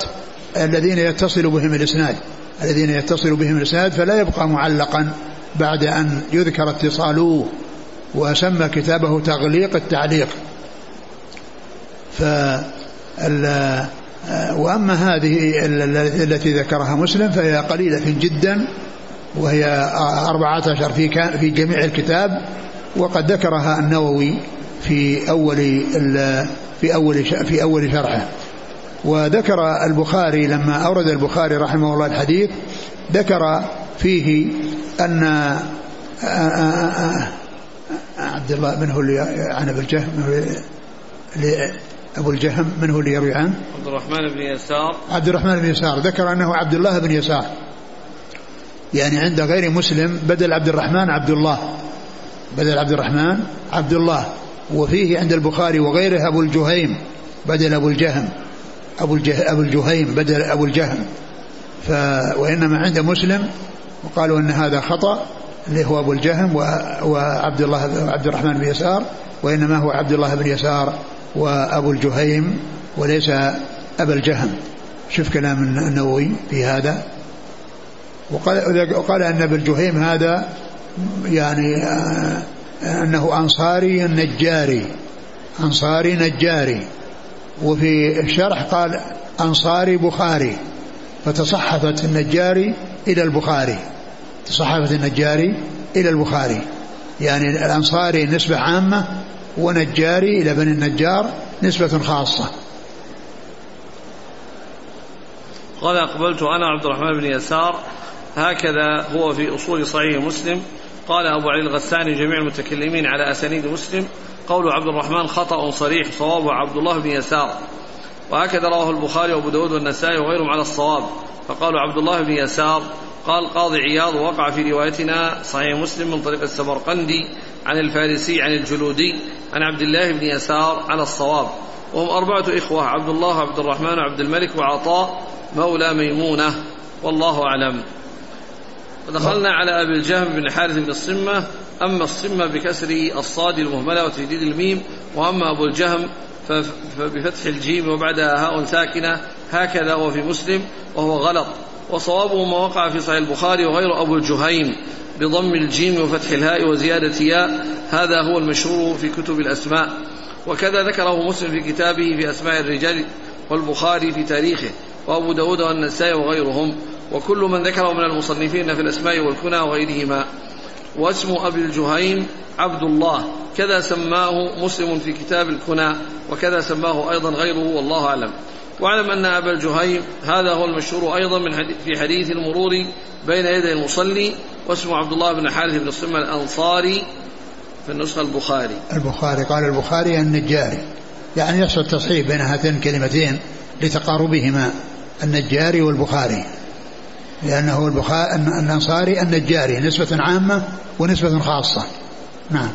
الذين يتصل بهم الإسناد. الذين يتصل بهم الإسناد فلا يبقى معلقا بعد أن يذكر اتصاله وسمى كتابه تغليق التعليق. ف وأما هذه التي ذكرها مسلم فهي قليلة جدا وهي أربعة عشر في في جميع الكتاب وقد ذكرها النووي. في أول في أول في أول شرحه. وذكر البخاري لما أورد البخاري رحمه الله الحديث ذكر فيه أن عبد الله من هو اللي عن أبو الجهم أبو الجهم من هو اللي يروي عنه. عبد الرحمن بن يسار. عبد الرحمن بن يسار. ذكر أنه عبد الله بن يسار. يعني عند غير مسلم بدل عبد الرحمن عبد الله. بدل عبد الرحمن عبد الله. وفيه عند البخاري وغيره أبو الجهيم بدل أبو الجهم. أبو, الجه أبو الجهيم بدل أبو الجهم. ف وإنما عند مسلم وقالوا أن هذا خطأ اللي هو أبو الجهم وعبد الله عبد الرحمن بن يسار وإنما هو عبد الله بن يسار وأبو الجهيم وليس أبا الجهم. شوف كلام النووي في هذا. وقال, وقال أن ابن الجهيم هذا يعني آه، أنه أنصاري نجاري. أنصاري نجاري. وفي الشرح قال أنصاري بخاري. فتصحفت النجاري إلى البخاري. تصحفت النجاري إلى البخاري. يعني الأنصاري نسبة عامة ونجاري إلى بني النجار نسبة خاصة. قال أقبلت أنا عبد الرحمن بن يسار. هكذا هو في أصول صحيح مسلم. قال أبو علي الغساني جميع المتكلمين على أسانيد مسلم قول عبد الرحمن خطأ صريح صواب عبد الله بن يسار. وهكذا رواه البخاري وأبو داود والنسائي وغيرهم على الصواب. فقالوا عبد الله بن يسار قال قاضي عياض وقع في روايتنا صحيح مسلم من طريق السمرقندي عن الفارسي عن الجلودي عن عبد الله بن يسار على الصواب. وهم أربعة إخوة عبد الله وعبد الرحمن وعبد الملك وعطاء مولى ميمونة والله أعلم. ودخلنا على أبي الجهم بن حارث بن الصمة. أما الصمة بكسر الصاد المهملة وتشديد الميم وأما أبو الجهم فبفتح الجيم وبعدها هاء ساكنة هكذا هو في مسلم وهو غلط. وصوابه ما وقع في صحيح البخاري وغيره أبو الجهيم بضم الجيم وفتح الهاء وزيادة ياء. هذا هو المشهور في كتب الأسماء. وكذا ذكره مسلم في كتابه في أسماء الرجال والبخاري في تاريخه وأبو داود والنسائي وغيرهم. وكل من ذكره من المصنفين في الأسماء والكنى وغيرهما. واسم أبي الجهيم عبد الله. كذا سماه مسلم في كتاب الكنى وكذا سماه أيضا غيره والله أعلم. واعلم أن أبا الجهيم هذا هو المشهور أيضا من حديث في حديث المرور بين يدي المصلي واسمه عبد الله بن حارث بن الصمة الأنصاري في النسخة البخاري. البخاري قال البخاري النجاري. يعني يحصل تصحيح بين هاتين الكلمتين لتقاربهما النجاري والبخاري. لأنه البخاري الأنصاري النجاري نسبة عامة ونسبة خاصة. نعم.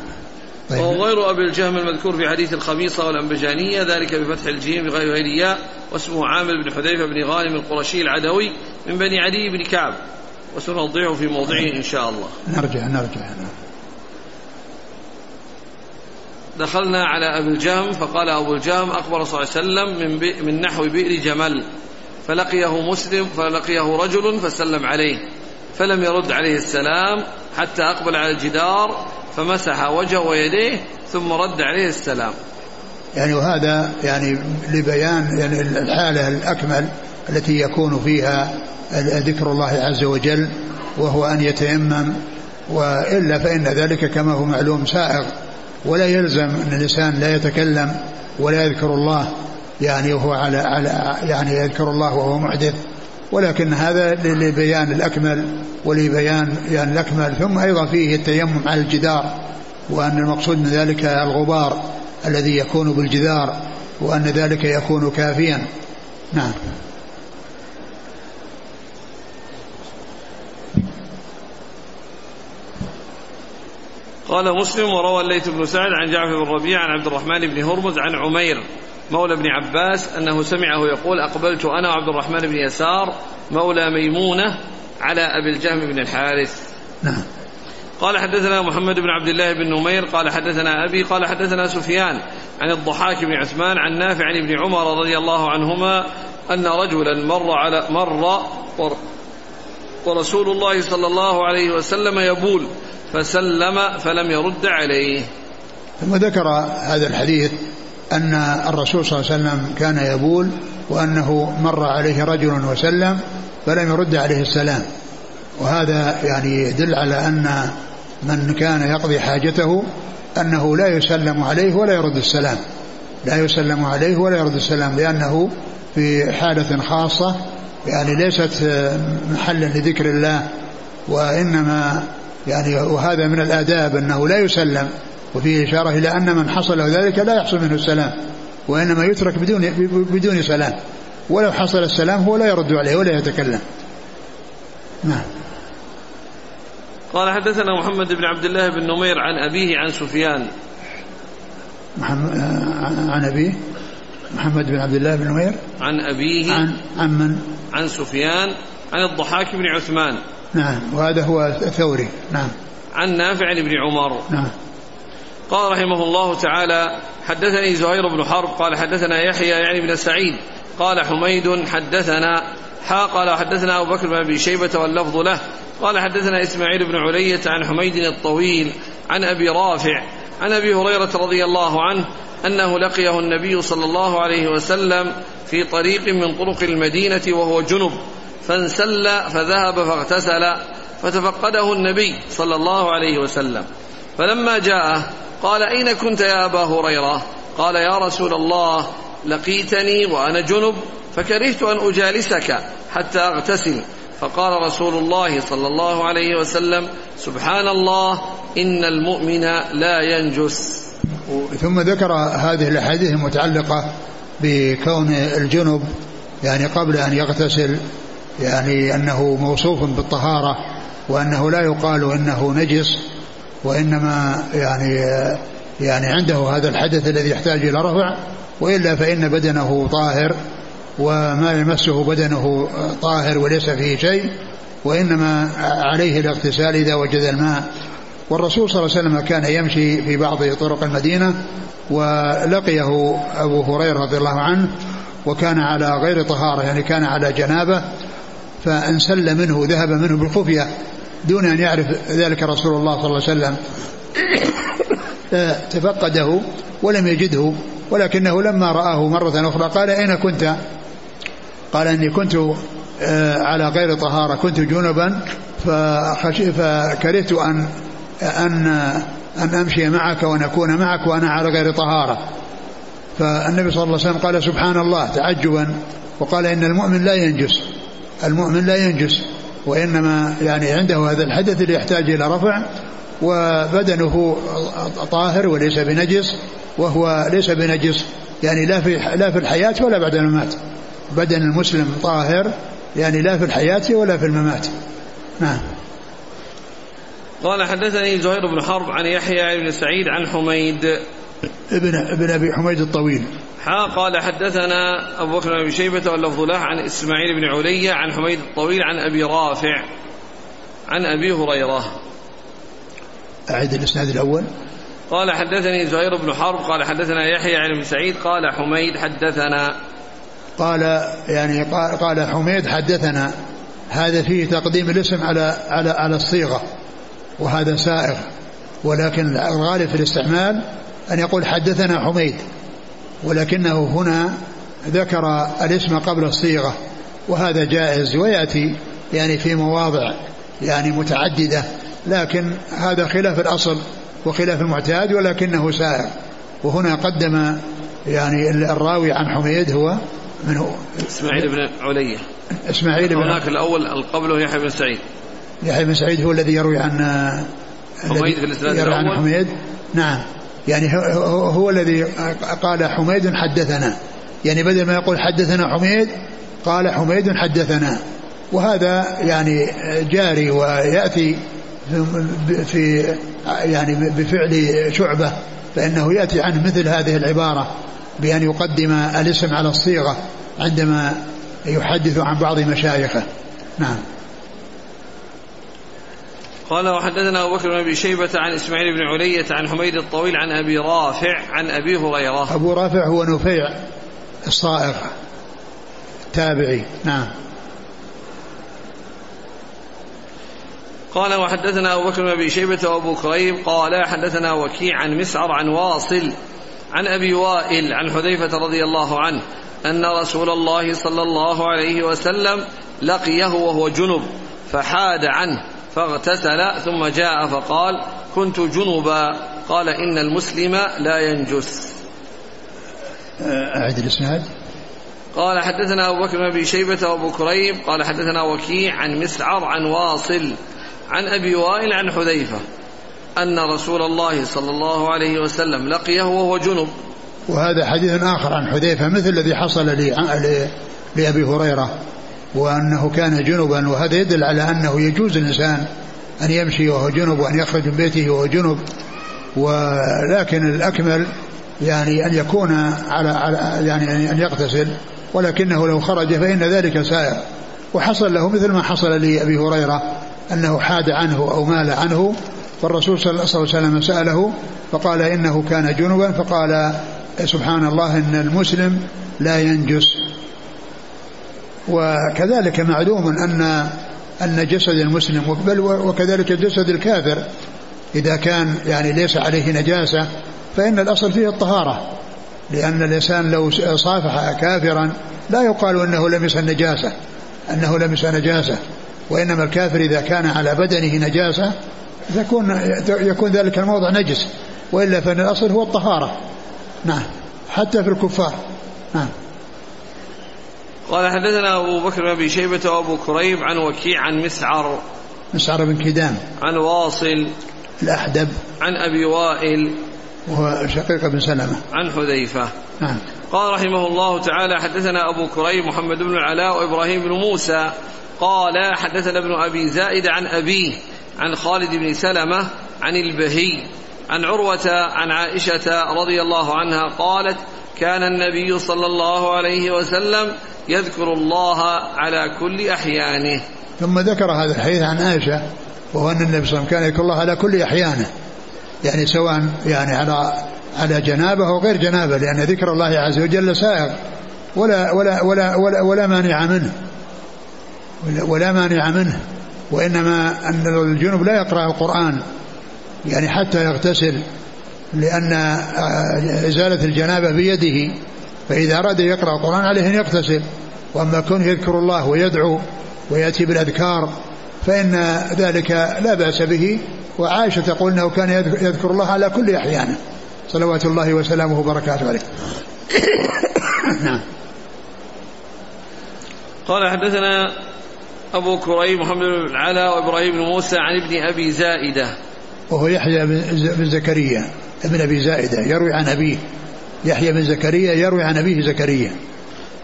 طيب. وهو غير أبي الجهم المذكور في حديث الخميصة والأنبجانية ذلك بفتح الجيم بغير غير ياء واسمه عامر بن حذيفة بن غانم القرشي العدوي من بني عدي بن كعب. وسنوضعه في موضعه إن شاء الله. نرجع نرجع. دخلنا على أبي الجهم فقال أبو الجهم أخبر صلى الله عليه وسلم من, من نحو بئر جمل. فلقيه مسلم فلقيه رجل فسلم عليه فلم يرد عليه السلام حتى أقبل على الجدار فمسح وجهه ويديه ثم رد عليه السلام. يعني وهذا يعني لبيان يعني الحالة الأكمل التي يكون فيها ذكر الله عز وجل وهو أن يتيمم وإلا فإن ذلك كما هو معلوم سائغ ولا يلزم أن الإنسان لا يتكلم ولا يذكر الله. يعني وهو على على يعني يذكر الله وهو محدث. ولكن هذا لبيان الأكمل ولبيان يعني الأكمل. ثم أيضا فيه التيمم على الجدار وأن المقصود من ذلك الغبار الذي يكون بالجدار وأن ذلك يكون كافيا. نعم. قال مسلم وروى الليث بن سعد عن جعفر بن ربيع عن عبد الرحمن بن هرمز عن عمير مولى بن عباس أنه سمعه يقول أقبلت أنا وعبد الرحمن بن يسار مولى ميمونة على أبي الجهم بن الحارث. نعم. قال حدثنا محمد بن عبد الله بن نمير قال حدثنا أبي قال حدثنا سفيان عن الضحاك بن عثمان عن نافع عن ابن عمر رضي الله عنهما أن رجلا مر على مر ورسول الله صلى الله عليه وسلم يبول فسلم فلم يرد عليه. ثم ذكر هذا الحديث أن الرسول صلى الله عليه وسلم كان يبول وأنه مر عليه رجل وسلم فلم يرد عليه السلام. وهذا يعني يدل على أن من كان يقضي حاجته أنه لا يسلم عليه ولا يرد السلام. لا يسلم عليه ولا يرد السلام لأنه في حالة خاصة يعني ليست محلا لذكر الله وإنما يعني وهذا من الآداب أنه لا يسلم وفيه إشارة إلى أن من حصل ذلك لا يحصل منه السلام وإنما يترك بدون بدون سلام. ولو حصل السلام هو لا يرد عليه ولا يتكلم. نعم. قال حدثنا محمد بن عبد الله بن نمير عن أبيه عن سفيان. محمد عن أبيه؟ محمد بن عبد الله بن نمير؟ عن أبيه. عن عن من؟ عن سفيان عن الضحاك بن عثمان. نعم. وهذا هو الثوري. نعم. عن نافع بن عمر. نعم. قال رحمه الله تعالى حدثني زهير بن حرب قال حدثنا يحيى يعني بن سعيد قال حميد حدثنا حا قال حدثنا أبو بكر بن أبي شيبة واللفظ له. قال حدثنا إسماعيل بن علية عن حميد الطويل عن أبي رافع عن أبي هريرة رضي الله عنه أنه لقيه النبي صلى الله عليه وسلم في طريق من طرق المدينة وهو جنب فانسل فذهب فاغتسل فتفقده النبي صلى الله عليه وسلم. فلما جاءه قال أين كنت يا أبا هريرة؟ قال يا رسول الله لقيتني وأنا جنب فكرهت أن أجالسك حتى أغتسل. فقال رسول الله صلى الله عليه وسلم سبحان الله إن المؤمن لا ينجس. ثم ذكر هذه الأحاديث المتعلقة بكون الجنب يعني قبل أن يغتسل يعني أنه موصوف بالطهارة وأنه لا يقال إنه نجس. وإنما يعني يعني عنده هذا الحدث الذي يحتاج إلى رفع وإلا فإن بدنه طاهر وما يمسه بدنه طاهر وليس فيه شيء وإنما عليه الاغتسال إذا وجد الماء. والرسول صلى الله عليه وسلم كان يمشي في بعض طرق المدينة ولقيه أبو هريرة رضي الله عنه وكان على غير طهارة يعني كان على جنابة فانسل منه ذهب منه بالخفية دون أن يعرف ذلك رسول الله صلى الله عليه وسلم. تفقده ولم يجده ولكنه لما رآه مرة أخرى قال أين كنت؟ قال إني كنت آه، على غير طهارة كنت جنبا فكرهت أن أن أن أمشي معك وأن أكون معك وأنا على غير طهارة. فالنبي صلى الله عليه وسلم قال سبحان الله تعجبا. وقال إن المؤمن لا ينجس المؤمن لا ينجس. وإنما يعني عنده هذا الحدث اللي يحتاج إلى رفع وبدنه طاهر وليس بنجس وهو ليس بنجس. يعني لا في لا في الحياة ولا بعد الممات. بدن المسلم طاهر يعني لا في الحياة ولا في الممات. نعم. قال حدثني زهير بن حرب عن يحيى بن سعيد عن حميد. ابن ابن أبي حميد الطويل. حا قال حدثنا أبو بكر بن شيبة واللفظ له عن إسماعيل بن علية عن حميد الطويل عن أبي رافع عن أبي هريرة. أعد الإسناد الأول. قال حدثني زهير بن حرب قال حدثنا يحيى عن ابن سعيد قال حميد حدثنا. قال يعني قال, قال حميد حدثنا. هذا فيه تقديم الاسم على على على الصيغة وهذا سائغ ولكن الغالب في الاستعمال أن يقول حدثنا حميد ولكنه هنا ذكر الاسم قبل الصيغة وهذا جائز ويأتي يعني في مواضع يعني متعددة لكن هذا خلاف الأصل وخلاف المعتاد ولكنه سائر وهنا قدم يعني الراوي عن حميد هو من هو؟ إسماعيل بن علية. إسماعيل بن هناك الأول قبله يحيى بن سعيد. يحيى بن سعيد هو الذي يروي عن حميد في الإسناد يروي عن حميد. نعم. يعني هو, الذي قال حميد حدثنا. يعني بدل ما يقول حدثنا حميد قال حميد حدثنا. وهذا يعني جاري ويأتي في يعني بفعل شعبة فإنه يأتي عنه مثل هذه العبارة بأن يقدم الاسم على الصيغة عندما يحدث عن بعض مشايخه. نعم. قال وحدثنا أبو بكر بن أبي شيبة عن إسماعيل بن علية عن حميد الطويل عن أبي رافع عن أبي هريرة. أبو رافع هو نفيع الصائغ تابعي نعم. قال وحدثنا أبو بكر بن أبي شيبة وأبو كريب قال حدثنا وكيع عن مسعر عن واصل عن أبي وائل عن حذيفة رضي الله عنه أن رسول الله صلى الله عليه وسلم لقيه وهو جنب فحاد عنه. فاغتسل ثم جاء فقال كنت جنبا. قال إن المسلم لا ينجس. أعد الإسناد. قال حدثنا أبو بكر بن أبي شيبة وأبو كريب. قال حدثنا وكيع عن مسعر عن واصل عن أبي وائل عن حذيفة أن رسول الله صلى الله عليه وسلم لقيه وهو جنب. وهذا حديث آخر عن حذيفة مثل الذي حصل لأبي هريرة. وأنه كان جنبا وهذا يدل على أنه يجوز الإنسان أن يمشي وهو جنب وأن يخرج من بيته وهو جنب. ولكن الأكمل يعني أن يكون على, على يعني أن يغتسل. ولكنه لو خرج فإن ذلك سائر. وحصل له مثل ما حصل لأبي هريرة أنه حاد عنه أو مال عنه. فالرسول صلى الله عليه وسلم سأله فقال إنه كان جنبا فقال سبحان الله إن المسلم لا ينجس. وكذلك معلوم أن أن جسد المسلم بل وكذلك جسد الكافر إذا كان يعني ليس عليه نجاسة فإن الأصل فيه الطهارة لأن الإنسان لو صافح كافرا لا يقال أنه لمس النجاسة أنه لمس نجاسة وإنما الكافر إذا كان على بدنه نجاسة يكون يكون ذلك الموضع نجس وإلا فإن الأصل هو الطهارة. نعم. حتى في الكفار. نعم. قال حدثنا أبو بكر بن أبي شيبة وأبو كريب عن وكيع عن مسعر. مسعر بن كدام. عن واصل. الأحدب. عن أبي وائل. وهو شقيق بن سلمة. عن حذيفة. نعم. قال رحمه الله تعالى حدثنا أبو كريب محمد بن العلاء وإبراهيم بن موسى. قال حدثنا ابن أبي زائد عن أبيه عن خالد بن سلمة عن البهي عن عروة عن عائشة رضي الله عنها قالت كان النبي صلى الله عليه وسلم يذكر الله على كل أحيانه. ثم ذكر هذا الحديث عن عائشة وهو أن النبي صلى الله عليه وسلم كان يذكر الله على كل أحيانه. يعني سواء يعني على على جنابة أو غير جنابة لأن ذكر الله عز وجل سائغ ولا ولا ولا ولا, ولا مانع منه. ولا, ولا مانع منه. وإنما أن الجنوب لا يقرأ القرآن. يعني حتى يغتسل. لأن إزالة الجنابة بيده فإذا أراد يقرأ القرآن عليه أن يغتسل وأما كونه يذكر الله ويدعو ويأتي بالأذكار فإن ذلك لا بأس به وعائشة تقول أنه كان يذكر الله على كل أحيانه. صلوات الله وسلامه وبركاته عليه. نعم. قال حدثنا أبو كريم محمد بن العلاء وإبراهيم بن موسى عن ابن أبي زائدة. وهو يحيى بن زكريا ابن أبي زائدة يروي عن أبيه. يحيى بن زكريا يروي عن أبيه زكريا.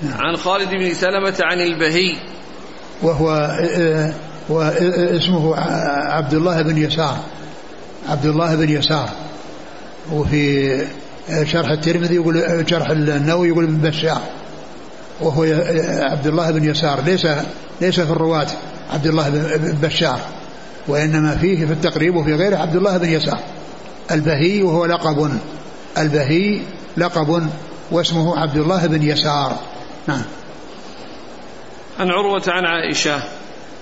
نعم. عن خالد بن سلمة عن البهي. وهو آه، واسمه عبد الله بن يسار. عبد الله بن يسار. وفي شرح الترمذي يقول شرح النووي يقول ابن بشار. وهو عبد الله بن يسار. ليس ليس في الرواة عبد الله بن بشار. وإنما فيه في التقريب وفي غيره عبد الله بن يسار. البهي وهو لقب. البهي لقب واسمه عبد الله بن يسار. نعم. عن عروة عن عائشة.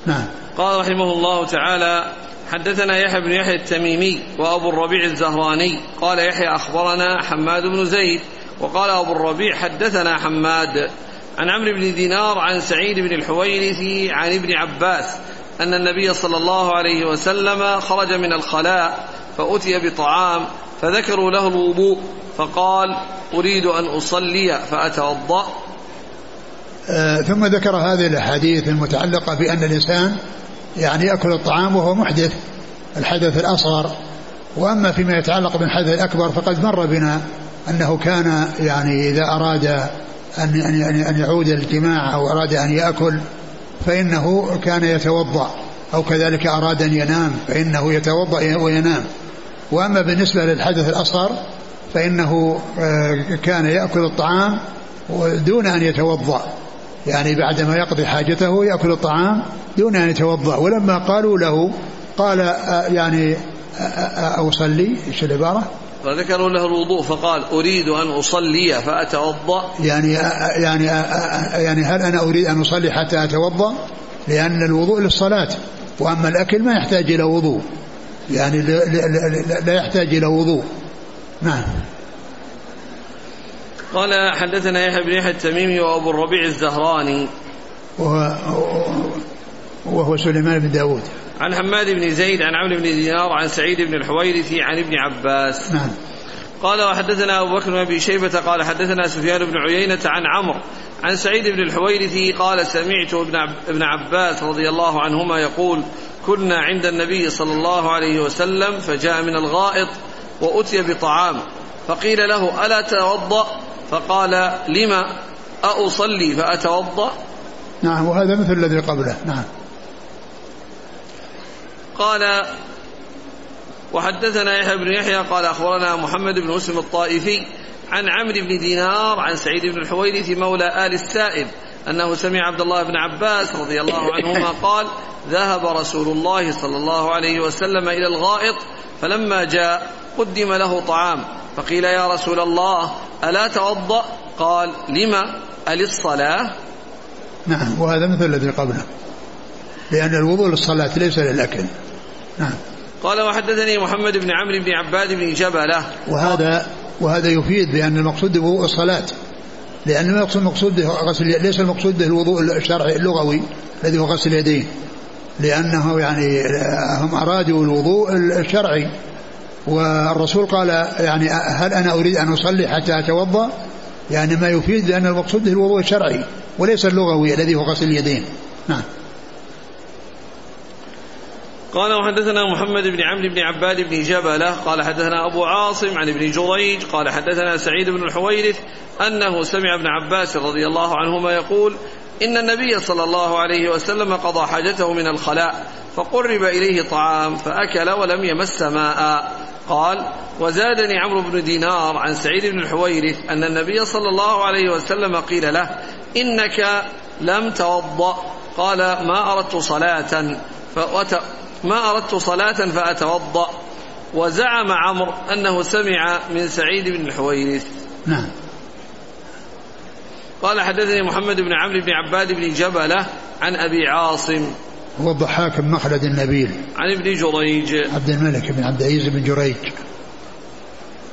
نعم. قال رحمه الله تعالى حدثنا يحيى بن يحيى التميمي وأبو الربيع الزهراني. قال يحيى أخبرنا حماد بن زيد. وقال أبو الربيع حدثنا حماد. عن عمرو بن دينار عن سعيد بن الحويرث عن ابن عباس أن النبي صلى الله عليه وسلم خرج من الخلاء فأتي بطعام فذكروا له الوضوء فقال أريد أن أصلي فأتوضأ. آه ثم ذكر هذه الأحاديث المتعلقة بأن الإنسان يعني يأكل الطعام وهو محدث الحدث الأصغر. وأما فيما يتعلق بالحدث الأكبر فقد مر بنا أنه كان يعني إذا أراد أن أن أن يعود الجماع أو أراد أن يأكل فإنه كان يتوضأ أو كذلك أراد أن ينام فإنه يتوضأ وينام. وأما بالنسبة للحدث الأصغر فإنه آه، كان يأكل الطعام دون أن يتوضأ. يعني بعدما يقضي حاجته يأكل الطعام دون أن يتوضأ. ولما قالوا له قال يعني أصلي إيش العبارة؟ فذكروا له الوضوء فقال أريد أن أصلي فأتوضأ. يعني يعني يعني هل أنا أريد أن أصلي حتى أتوضأ؟ لأن الوضوء للصلاة. وأما الأكل ما يحتاج إلى وضوء. يعني لا يحتاج إلى وضوء. نعم. قال حدثنا يحيى بن يحيى التميمي وأبو الربيع الزهراني. وهو وهو سليمان بن داود. عن حماد بن زيد عن عمرو بن دينار عن سعيد بن الحويرث عن ابن عباس. نعم. قال وحدثنا أبو بكر بن أبي شيبة قال حدثنا سفيان بن عيينة عن عمرو عن سعيد بن الحويرث قال سمعت ابن عباس رضي الله عنهما يقول كنا عند النبي صلى الله عليه وسلم فجاء من الغائط وأتي بطعام فقيل له ألا توضأ؟ فقال لما؟ أصلي فأتوضأ؟ نعم وهذا مثل الذي قبله. نعم. قال وحدثنا يحيى بن يحيى قال أخبرنا محمد بن مسلم الطائفي عن عمرو بن دينار عن سعيد بن الحويرث مولى آل السائب أنه سمع عبد الله بن عباس رضي الله عنهما قال ذهب رسول الله صلى الله عليه وسلم إلى الغائط فلما جاء قدم له طعام فقيل يا رسول الله ألا توضأ؟ قال لما؟ أللصلاة نعم وهذا مثل الذي قبله. لأن الوضوء للصلاة ليس للأكل. نعم. قال وحدثني محمد بن عمرو بن عباد بن جبلة. وهذا وهذا يفيد بأن المقصود بوضوء الصلاة. لأن المقصود به غسل ليس المقصود به الوضوء الشرعي اللغوي الذي هو غسل اليدين لأنه يعني هم أرادوا الوضوء الشرعي. والرسول قال يعني هل أنا أريد أن أصلي حتى أتوضأ؟ يعني ما يفيد لأن المقصود به الوضوء الشرعي وليس اللغوي الذي هو غسل اليدين نعم. قال وحدثنا محمد بن عمرو بن عباد بن جبلة قال حدثنا أبو عاصم عن ابن جريج قال حدثنا سعيد بن الحويرث أنه سمع ابن عباس رضي الله عنهما يقول إن النبي صلى الله عليه وسلم قضى حاجته من الخلاء فقرب إليه طعام فأكل ولم يمس ماء. قال وزادني عمرو بن دينار عن سعيد بن الحويرث أن النبي صلى الله عليه وسلم قيل له إنك لم توضأ. قال ما أردت صلاة. ما أردت صلاة فأتوضأ. وزعم عمرو أنه سمع من سعيد بن الحويرث. نعم. قال حدثني محمد بن عمرو بن عباد بن جبلة عن أبي عاصم. هو الضحاك بن مخلد النبيل. عن ابن جريج. عبد الملك بن عبد العزيز بن جريج.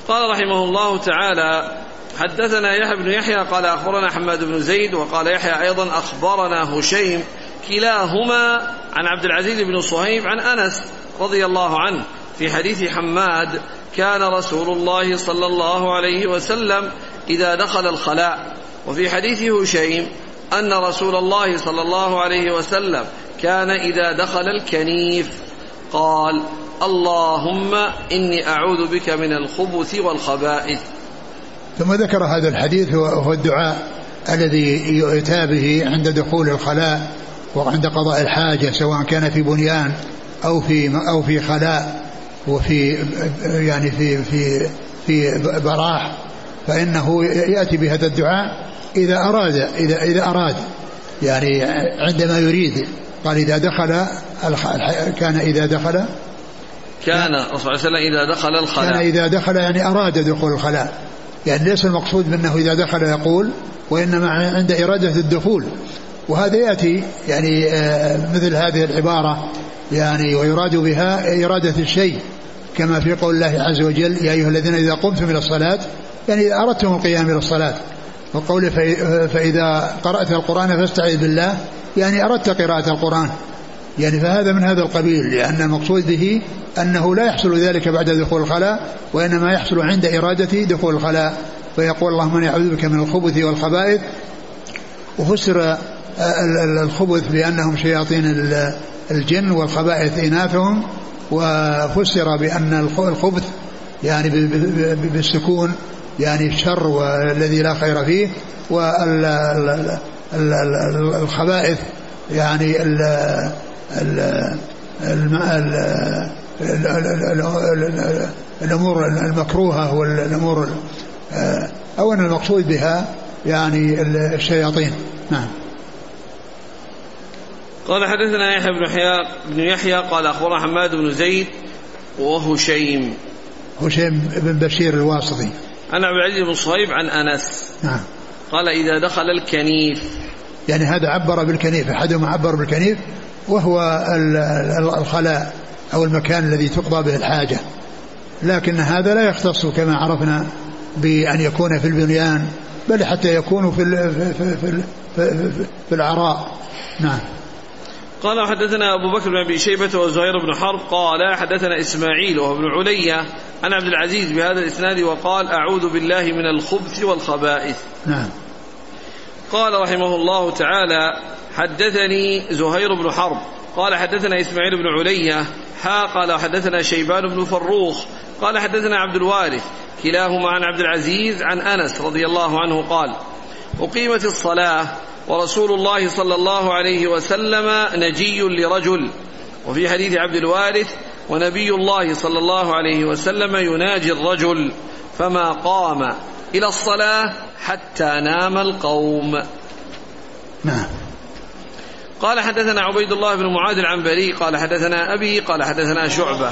قال رحمه الله تعالى حدثنا يحيى بن يحيى قال أخبرنا حماد بن زيد وقال يحيى أيضا أخبرنا هشيم كلاهما عن عبد العزيز بن صهيب عن أنس رضي الله عنه في حديث حماد كان رسول الله صلى الله عليه وسلم إذا دخل الخلاء. وفي حديث هشيم أن رسول الله صلى الله عليه وسلم كان إذا دخل الكنيف قال اللهم إني أعوذ بك من الخبث والخبائث. ثم ذكر هذا الحديث وهو الدعاء الذي يؤتى به عند دخول الخلاء. وعند قضاء الحاجة سواء كان في بنيان أو في أو في خلاء وفي يعني في في في براح فإنه يأتي بهذا الدعاء إذا أراد إذا إذا أراد. يعني عندما يريد. قال إذا دخل كان إذا دخل؟ كان صلى الله عليه وسلم إذا دخل الخلاء. كان إذا دخل يعني أراد دخول الخلاء. يعني ليس المقصود منه إذا دخل يقول وإنما عند إرادة الدخول. وهذا يأتي يعني آه، مثل هذه العبارة يعني ويراد بها إرادة الشيء كما في قول الله عز وجل يا أيها الذين إذا قمتم إلى الصلاة يعني إذا أردتم القيام إلى الصلاة. وقوله فإذا قرأت القرآن فاستعذ بالله يعني أردت قراءة القرآن. يعني فهذا من هذا القبيل لأن المقصود به أنه لا يحصل ذلك بعد دخول الخلاء وإنما يحصل عند إرادة دخول الخلاء. فيقول اللهم أنا أعوذ بك من الخبث والخبائث. وفسر الخبث بأنهم شياطين الجن والخبائث إناثهم وفسر بأن الخبث يعني بالسكون يعني الشر والذي لا خير فيه والخبائث يعني ال الأمور المكروهه والامور أو ان المقصود بها يعني الشياطين نعم قال حدثنا يحيى بن يحيى بن يحيى قال أخبرنا حماد بن زيد وهشيم هشيم. بن بشير الواسطي. عن عبد العزيز بن صهيب عن أنس. نعم. قال إذا دخل الكنيف. يعني هذا عبر بالكنيف أحدهم عبر بالكنيف وهو الخلاء أو المكان الذي تقضى به الحاجة. لكن هذا لا يختص كما عرفنا بأن يكون في البنيان بل حتى يكون في في في, في, في العراء. نعم. قال حدثنا أبو بكر بن أبي شيبة وزهير بن حرب قال حدثنا إسماعيل وابن علية عن عبد العزيز بهذا الإسناد وقال أعوذ بالله من الخبث والخبائث. نعم. قال رحمه الله تعالى حدثني زهير بن حرب قال حدثنا إسماعيل بن علية حا قال حدثنا شيبان بن فروخ قال حدثنا عبد الوارث كلاهما عن عبد العزيز عن أنس رضي الله عنه قال أقيمت الصلاة ورسول الله صلى الله عليه وسلم نجي لرجل. وفي حديث عبد الوارث ونبي الله صلى الله عليه وسلم يناجي الرجل فما قام إلى الصلاة حتى نام القوم. نعم. قال حدثنا عبيد الله بن معاذ العنبري قال حدثنا أبي قال حدثنا شعبة.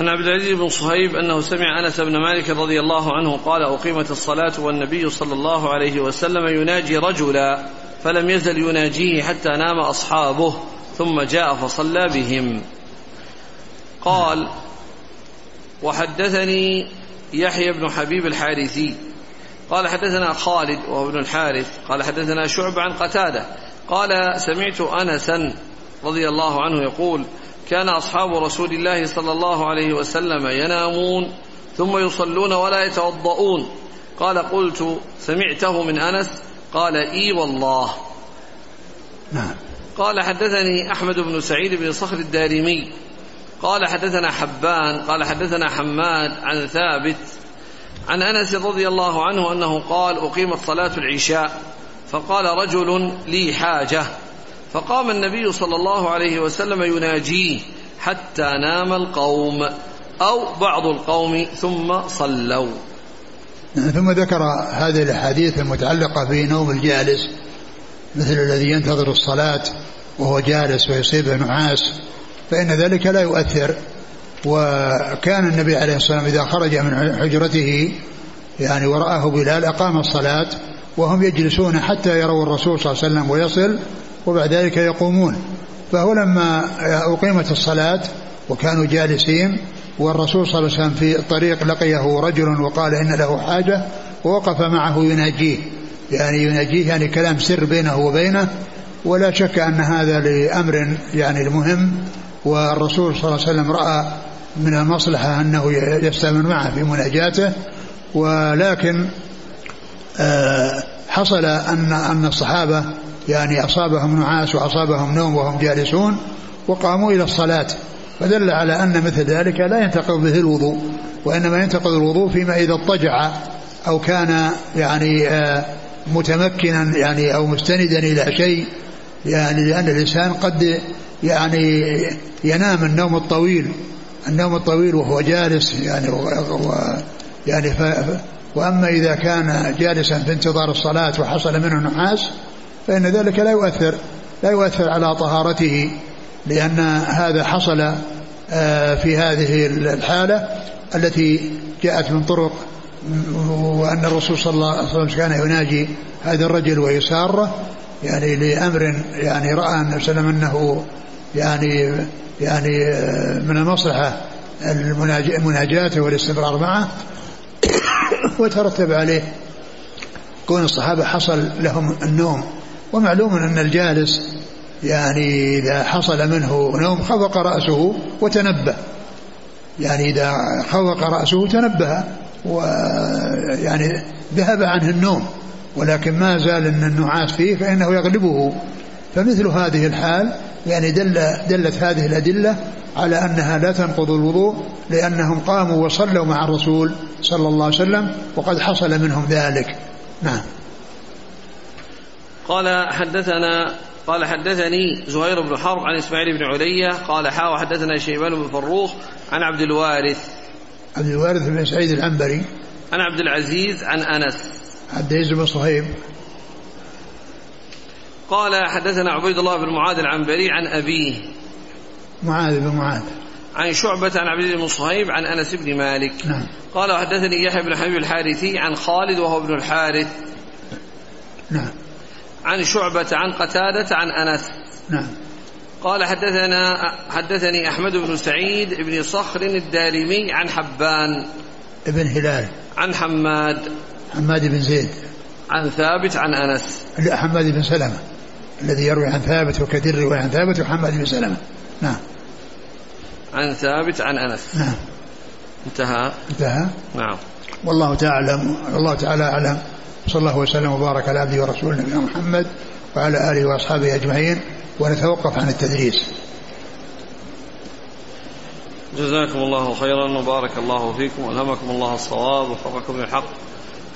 عن عبد العزيز بن صهيب أنه سمع أنس بن مالك رضي الله عنه قال أقيمت الصلاة والنبي صلى الله عليه وسلم يناجي رجلا فلم يزل يناجيه حتى نام أصحابه ثم جاء فصلى بهم. قال وحدثني يحيى بن حبيب الحارثي. قال حدثنا خالد وهو ابن الحارث. قال حدثنا شعب عن قتادة. قال سمعت أنسا رضي الله عنه يقول كان أصحاب رسول الله صلى الله عليه وسلم ينامون ثم يصلون ولا يتوضؤون. قال قلت سمعته من أنس. قال إي والله. نعم. قال حدثني أحمد بن سعيد بن صخر الدارمي. قال حدثنا حبان. قال حدثنا حماد عن ثابت عن أنس رضي الله عنه أنه قال أقيمت صلاة العشاء فقال رجل لي حاجة. فقام النبي صلى الله عليه وسلم يناجيه حتى نام القوم أو بعض القوم ثم صلوا. ثم ذكر هذه الأحاديث المتعلقة بنوم الجالس مثل الذي ينتظر الصلاة وهو جالس ويصيبه نعاس فإن ذلك لا يؤثر. وكان النبي عليه الصلاة والسلام إذا خرج من حجرته يعني ورآه بلال أقام الصلاة وهم يجلسون حتى يروا الرسول صلى الله عليه وسلم ويصل وبعد ذلك يقومون. فهو لما أقيمت الصلاة وكانوا جالسين والرسول صلى الله عليه وسلم في الطريق لقيه رجل وقال إن له حاجة ووقف معه يناجيه. يعني يناجيه يعني كلام سر بينه وبينه ولا شك أن هذا لأمر يعني المهم والرسول صلى الله عليه وسلم رأى من المصلحة أنه يستمر معه في مناجاته. ولكن آه، حصل أن أن الصحابة يعني أصابهم نعاس وأصابهم نوم وهم جالسون وقاموا إلى الصلاة فدل على أن مثل ذلك لا ينتقض به الوضوء وإنما ينتقض الوضوء فيما إذا اضطجع أو كان يعني آه، متمكنا يعني أو مستندا إلى شيء يعني لأن الإنسان قد يعني ينام النوم الطويل النوم الطويل وهو جالس يعني و يعني ف وأما إذا كان جالسا في انتظار الصلاة وحصل منه نحاس فإن ذلك لا يؤثر لا يؤثر على طهارته لأن هذا حصل آه، في هذه الحالة التي جاءت من طرق وأن الرسول صلى الله عليه وسلم كان يناجي هذا الرجل ويساره يعني لأمر يعني رأى النبي صلى الله عليه وسلم أنه يعني يعني آه، من المصلحة المناجاة والاستمرار معه وترتب عليه. كون الصحابة حصل لهم النوم. ومعلوم أن الجالس يعني إذا حصل منه نوم خفق رأسه وتنبه يعني إذا خفق رأسه تنبه ويعني ذهب عنه النوم ولكن ما زال أن النعاس فيه فإنه يغلبه. فمثل هذه الحال يعني دل دلت هذه الأدلة على أنها لا تنقض الوضوء لأنهم قاموا وصلوا مع الرسول صلى الله عليه وسلم وقد حصل منهم ذلك. نعم. قال حدثنا قال حدثني زهير بن حرب عن إسماعيل بن علية قال حا وحدثنا شيبان بن فروخ عن عبد الوارث. عبد الوارث بن سعيد العنبري. عن عبد العزيز عن أنس. عبد العزيز بن صهيب. قال حدثنا عبيد الله بن معاذ العنبري عن أبيه. معاذ بن معاذ. عن شعبة عن عبد بن صهيب عن أنس بن مالك. نعم. قال وحدثني يحيى بن حبيب الحارثي عن خالد وهو ابن الحارث. نعم. عن شعبة عن قتادة عن أنس. نعم. قال حدثنا حدثني أحمد بن سعيد بن صخر الدارمي عن حبان. ابن هلال. عن حماد. حماد بن زيد. عن ثابت عن أنس. لا حماد بن سلمة. الذي يروي عن ثابت وكثير يروي عن ثابت وحماد بن سلمة. نعم. عن ثابت عن أنس. نعم. انتهى؟ انتهى؟ نعم. والله تعالى والله تعالى أعلم. صلى الله وسلم وبارك على عبده ورسوله نبينا محمد وعلى آله وأصحابه أجمعين ونتوقف عن التدريس. جزاكم الله خيرا وبارك الله فيكم والهمكم الله الصواب ووفقكم للحق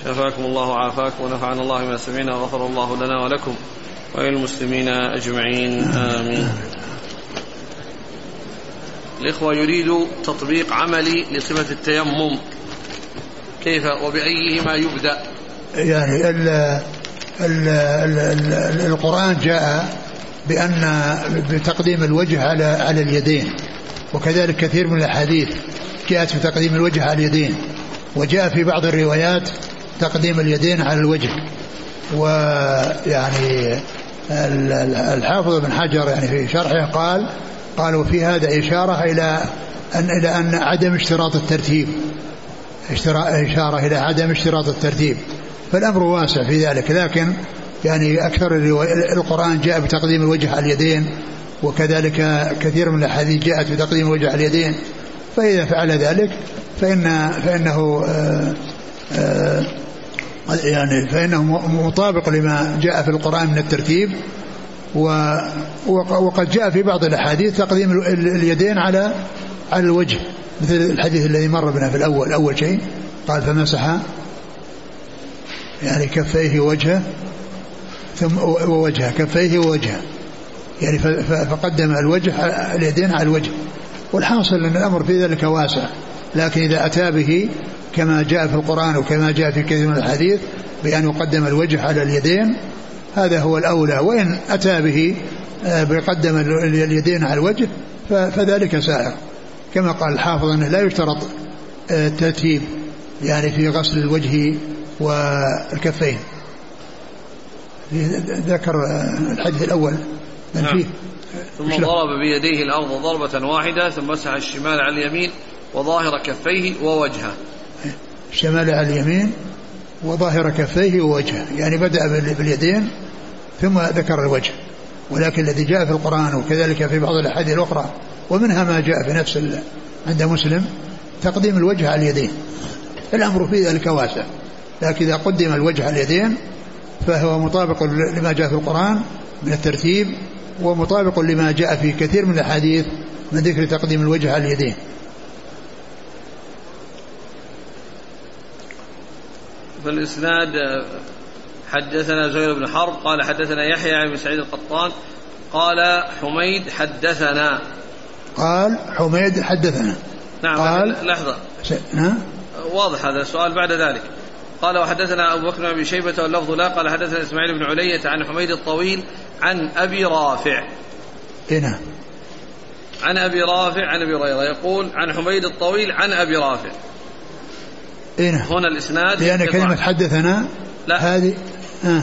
شفاكم الله وعافاكم ونفعنا الله بما سمعنا وغفر الله لنا ولكم وللمسلمين أجمعين آمين. الإخوة يريد تطبيق عملي لصفة التيمم. كيف وبأيهما يبدأ؟ يعني ال ال ال ال القرآن جاء بأن بتقديم الوجه على على اليدين وكذلك كثير من الأحاديث جاءت بتقديم الوجه على اليدين وجاء في بعض الروايات تقديم اليدين على الوجه ويعني الحافظ بن حجر يعني في شرحه قال قال وفي هذا إشارة إلى أن إلى أن عدم اشتراط الترتيب إشارة إلى عدم اشتراط الترتيب. فالأمر واسع في ذلك لكن يعني أكثر القرآن جاء بتقديم الوجه على اليدين وكذلك كثير من الأحاديث جاءت بتقديم الوجه على اليدين فإذا فعل ذلك فإن فإنه آآ آه، آآ آه، يعني فإنه مطابق لما جاء في القرآن من الترتيب وقد جاء في بعض الأحاديث تقديم اليدين على على الوجه مثل الحديث الذي مر بنا في الأول أول شيء قال فمسح يعني كفيه وجهه ثم ووجهه كفيه ووجهه. يعني فقدم الوجه اليدين على الوجه. والحاصل أن الأمر في ذلك واسع. لكن إذا أتى به كما جاء في القرآن وكما جاء في كثير من الحديث بأن يقدم الوجه على اليدين هذا هو الأولى. وإن أتى به آه، بقدم اليدين على الوجه فذلك سائر كما قال الحافظ أنه لا يشترط آه، الترتيب يعني في غسل الوجه والكفين. ذكر الحديث الأول. من نعم. فيه ثم ضرب بيديه الأرض ضربة واحدة ثم مسح الشمال على اليمين وظاهر كفيه ووجهه. الشمال على اليمين وظاهر كفيه ووجهه. يعني بدأ باليدين ثم ذكر الوجه. ولكن الذي جاء في القرآن وكذلك في بعض الأحاديث الأخرى ومنها ما جاء في نفس عند مسلم تقديم الوجه على اليدين. الأمر في ذلك واسع. لكن إذا قدم الوجه على اليدين فهو مطابق لما جاء في القرآن من الترتيب ومطابق لما جاء في كثير من الأحاديث من ذكر تقديم الوجه على اليدين. في الإسناد حدثنا زهير بن حرب قال حدثنا يحيى عن سعيد القطان قال حميد حدثنا. قال حميد حدثنا. نعم قال لحظة. نعم. واضح هذا السؤال بعد ذلك. قال وحدثنا أبو بكر بن شيبة واللفظ لا قال حدثنا إسماعيل بن علية عن حميد الطويل عن أبي رافع هنا. عن أبي رافع عن أبي هريرة يقول عن حميد الطويل عن أبي رافع هنا. هنا الإسناد لأن كلمة حدثنا لا هذه آه.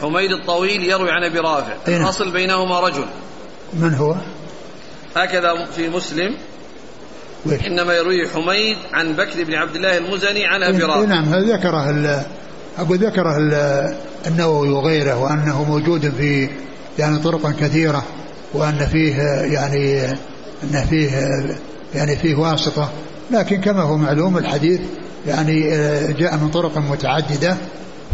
حميد الطويل يروي عن أبي رافع. الأصل بينهما رجل من هو هكذا في مسلم. إنما يروي حميد عن بكر بن عبد الله المزني عن أبي رافع نعم هذا ذكره أقول ذكره النووي وغيره وأنه موجود في يعني طرق كثيرة وأن فيه يعني أن فيه يعني فيه واسطة. لكن كما هو معلوم الحديث يعني جاء من طرق متعددة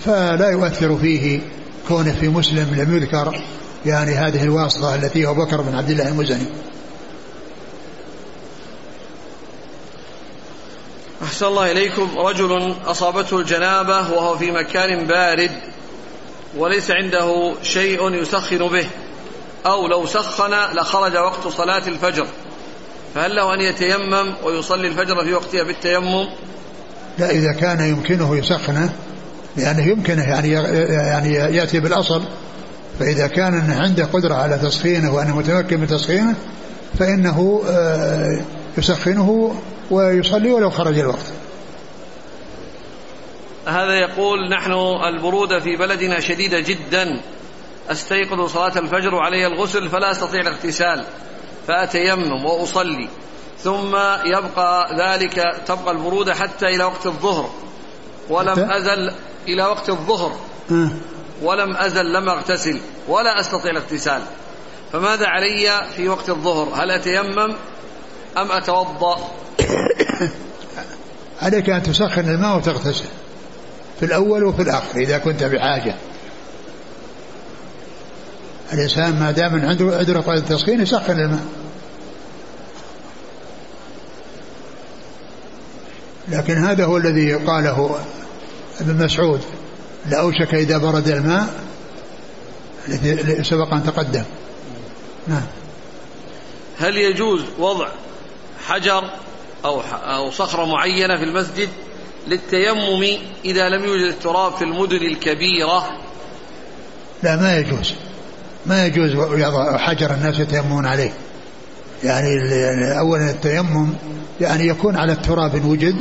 فلا يؤثر فيه كونه في مسلم لم يذكر يعني هذه الواسطة التي هو بكر بن عبد الله المزني. أحسن الله إليكم. رجل أصابته الجنابة وهو في مكان بارد وليس عنده شيء يسخن به أو لو سخن لخرج وقت صلاة الفجر. فهل له أن يتيمم ويصلي الفجر في وقتها بالتيمم؟ لا إذا كان يمكنه يسخنه لأنه يمكنه يعني يعني يأتي بالأصل. فإذا كان عنده قدرة على تسخينه وأنه متمكن من تسخينه فإنه آه، يسخنه ويصلي ولو خرج الوقت. هذا يقول نحن البرودة في بلدنا شديدة جدا. أستيقظ صلاة الفجر وعلي الغسل فلا أستطيع الاغتسال. فأتيمم وأصلي. ثم يبقى ذلك تبقى البرودة حتى إلى وقت الظهر. ولم أزل إلى وقت الظهر. ولم أزل لم أغتسل. ولا أستطيع الاغتسال. فماذا علي في وقت الظهر؟ هل أتيمم؟ أم أتوضأ؟ عليك أن تسخن الماء وتغتسل في الأول وفي الآخر إذا كنت بحاجة الإنسان ما دام عنده قدرة على التسخين يسخن الماء. لكن هذا هو الذي قاله ابن مسعود لأوشك إذا برد الماء الذي سبق أن تقدم. نعم. هل يجوز وضع حجر أو أو صخرة معينة في المسجد للتيمم إذا لم يوجد التراب في المدن الكبيرة. لا ما يجوز. ما يجوز يضع حجر الناس يتيممون عليه. يعني أولا التيمم يعني يكون على التراب إن وجد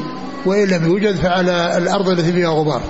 وإن لم يوجد فعلى الأرض التي فيها غبار.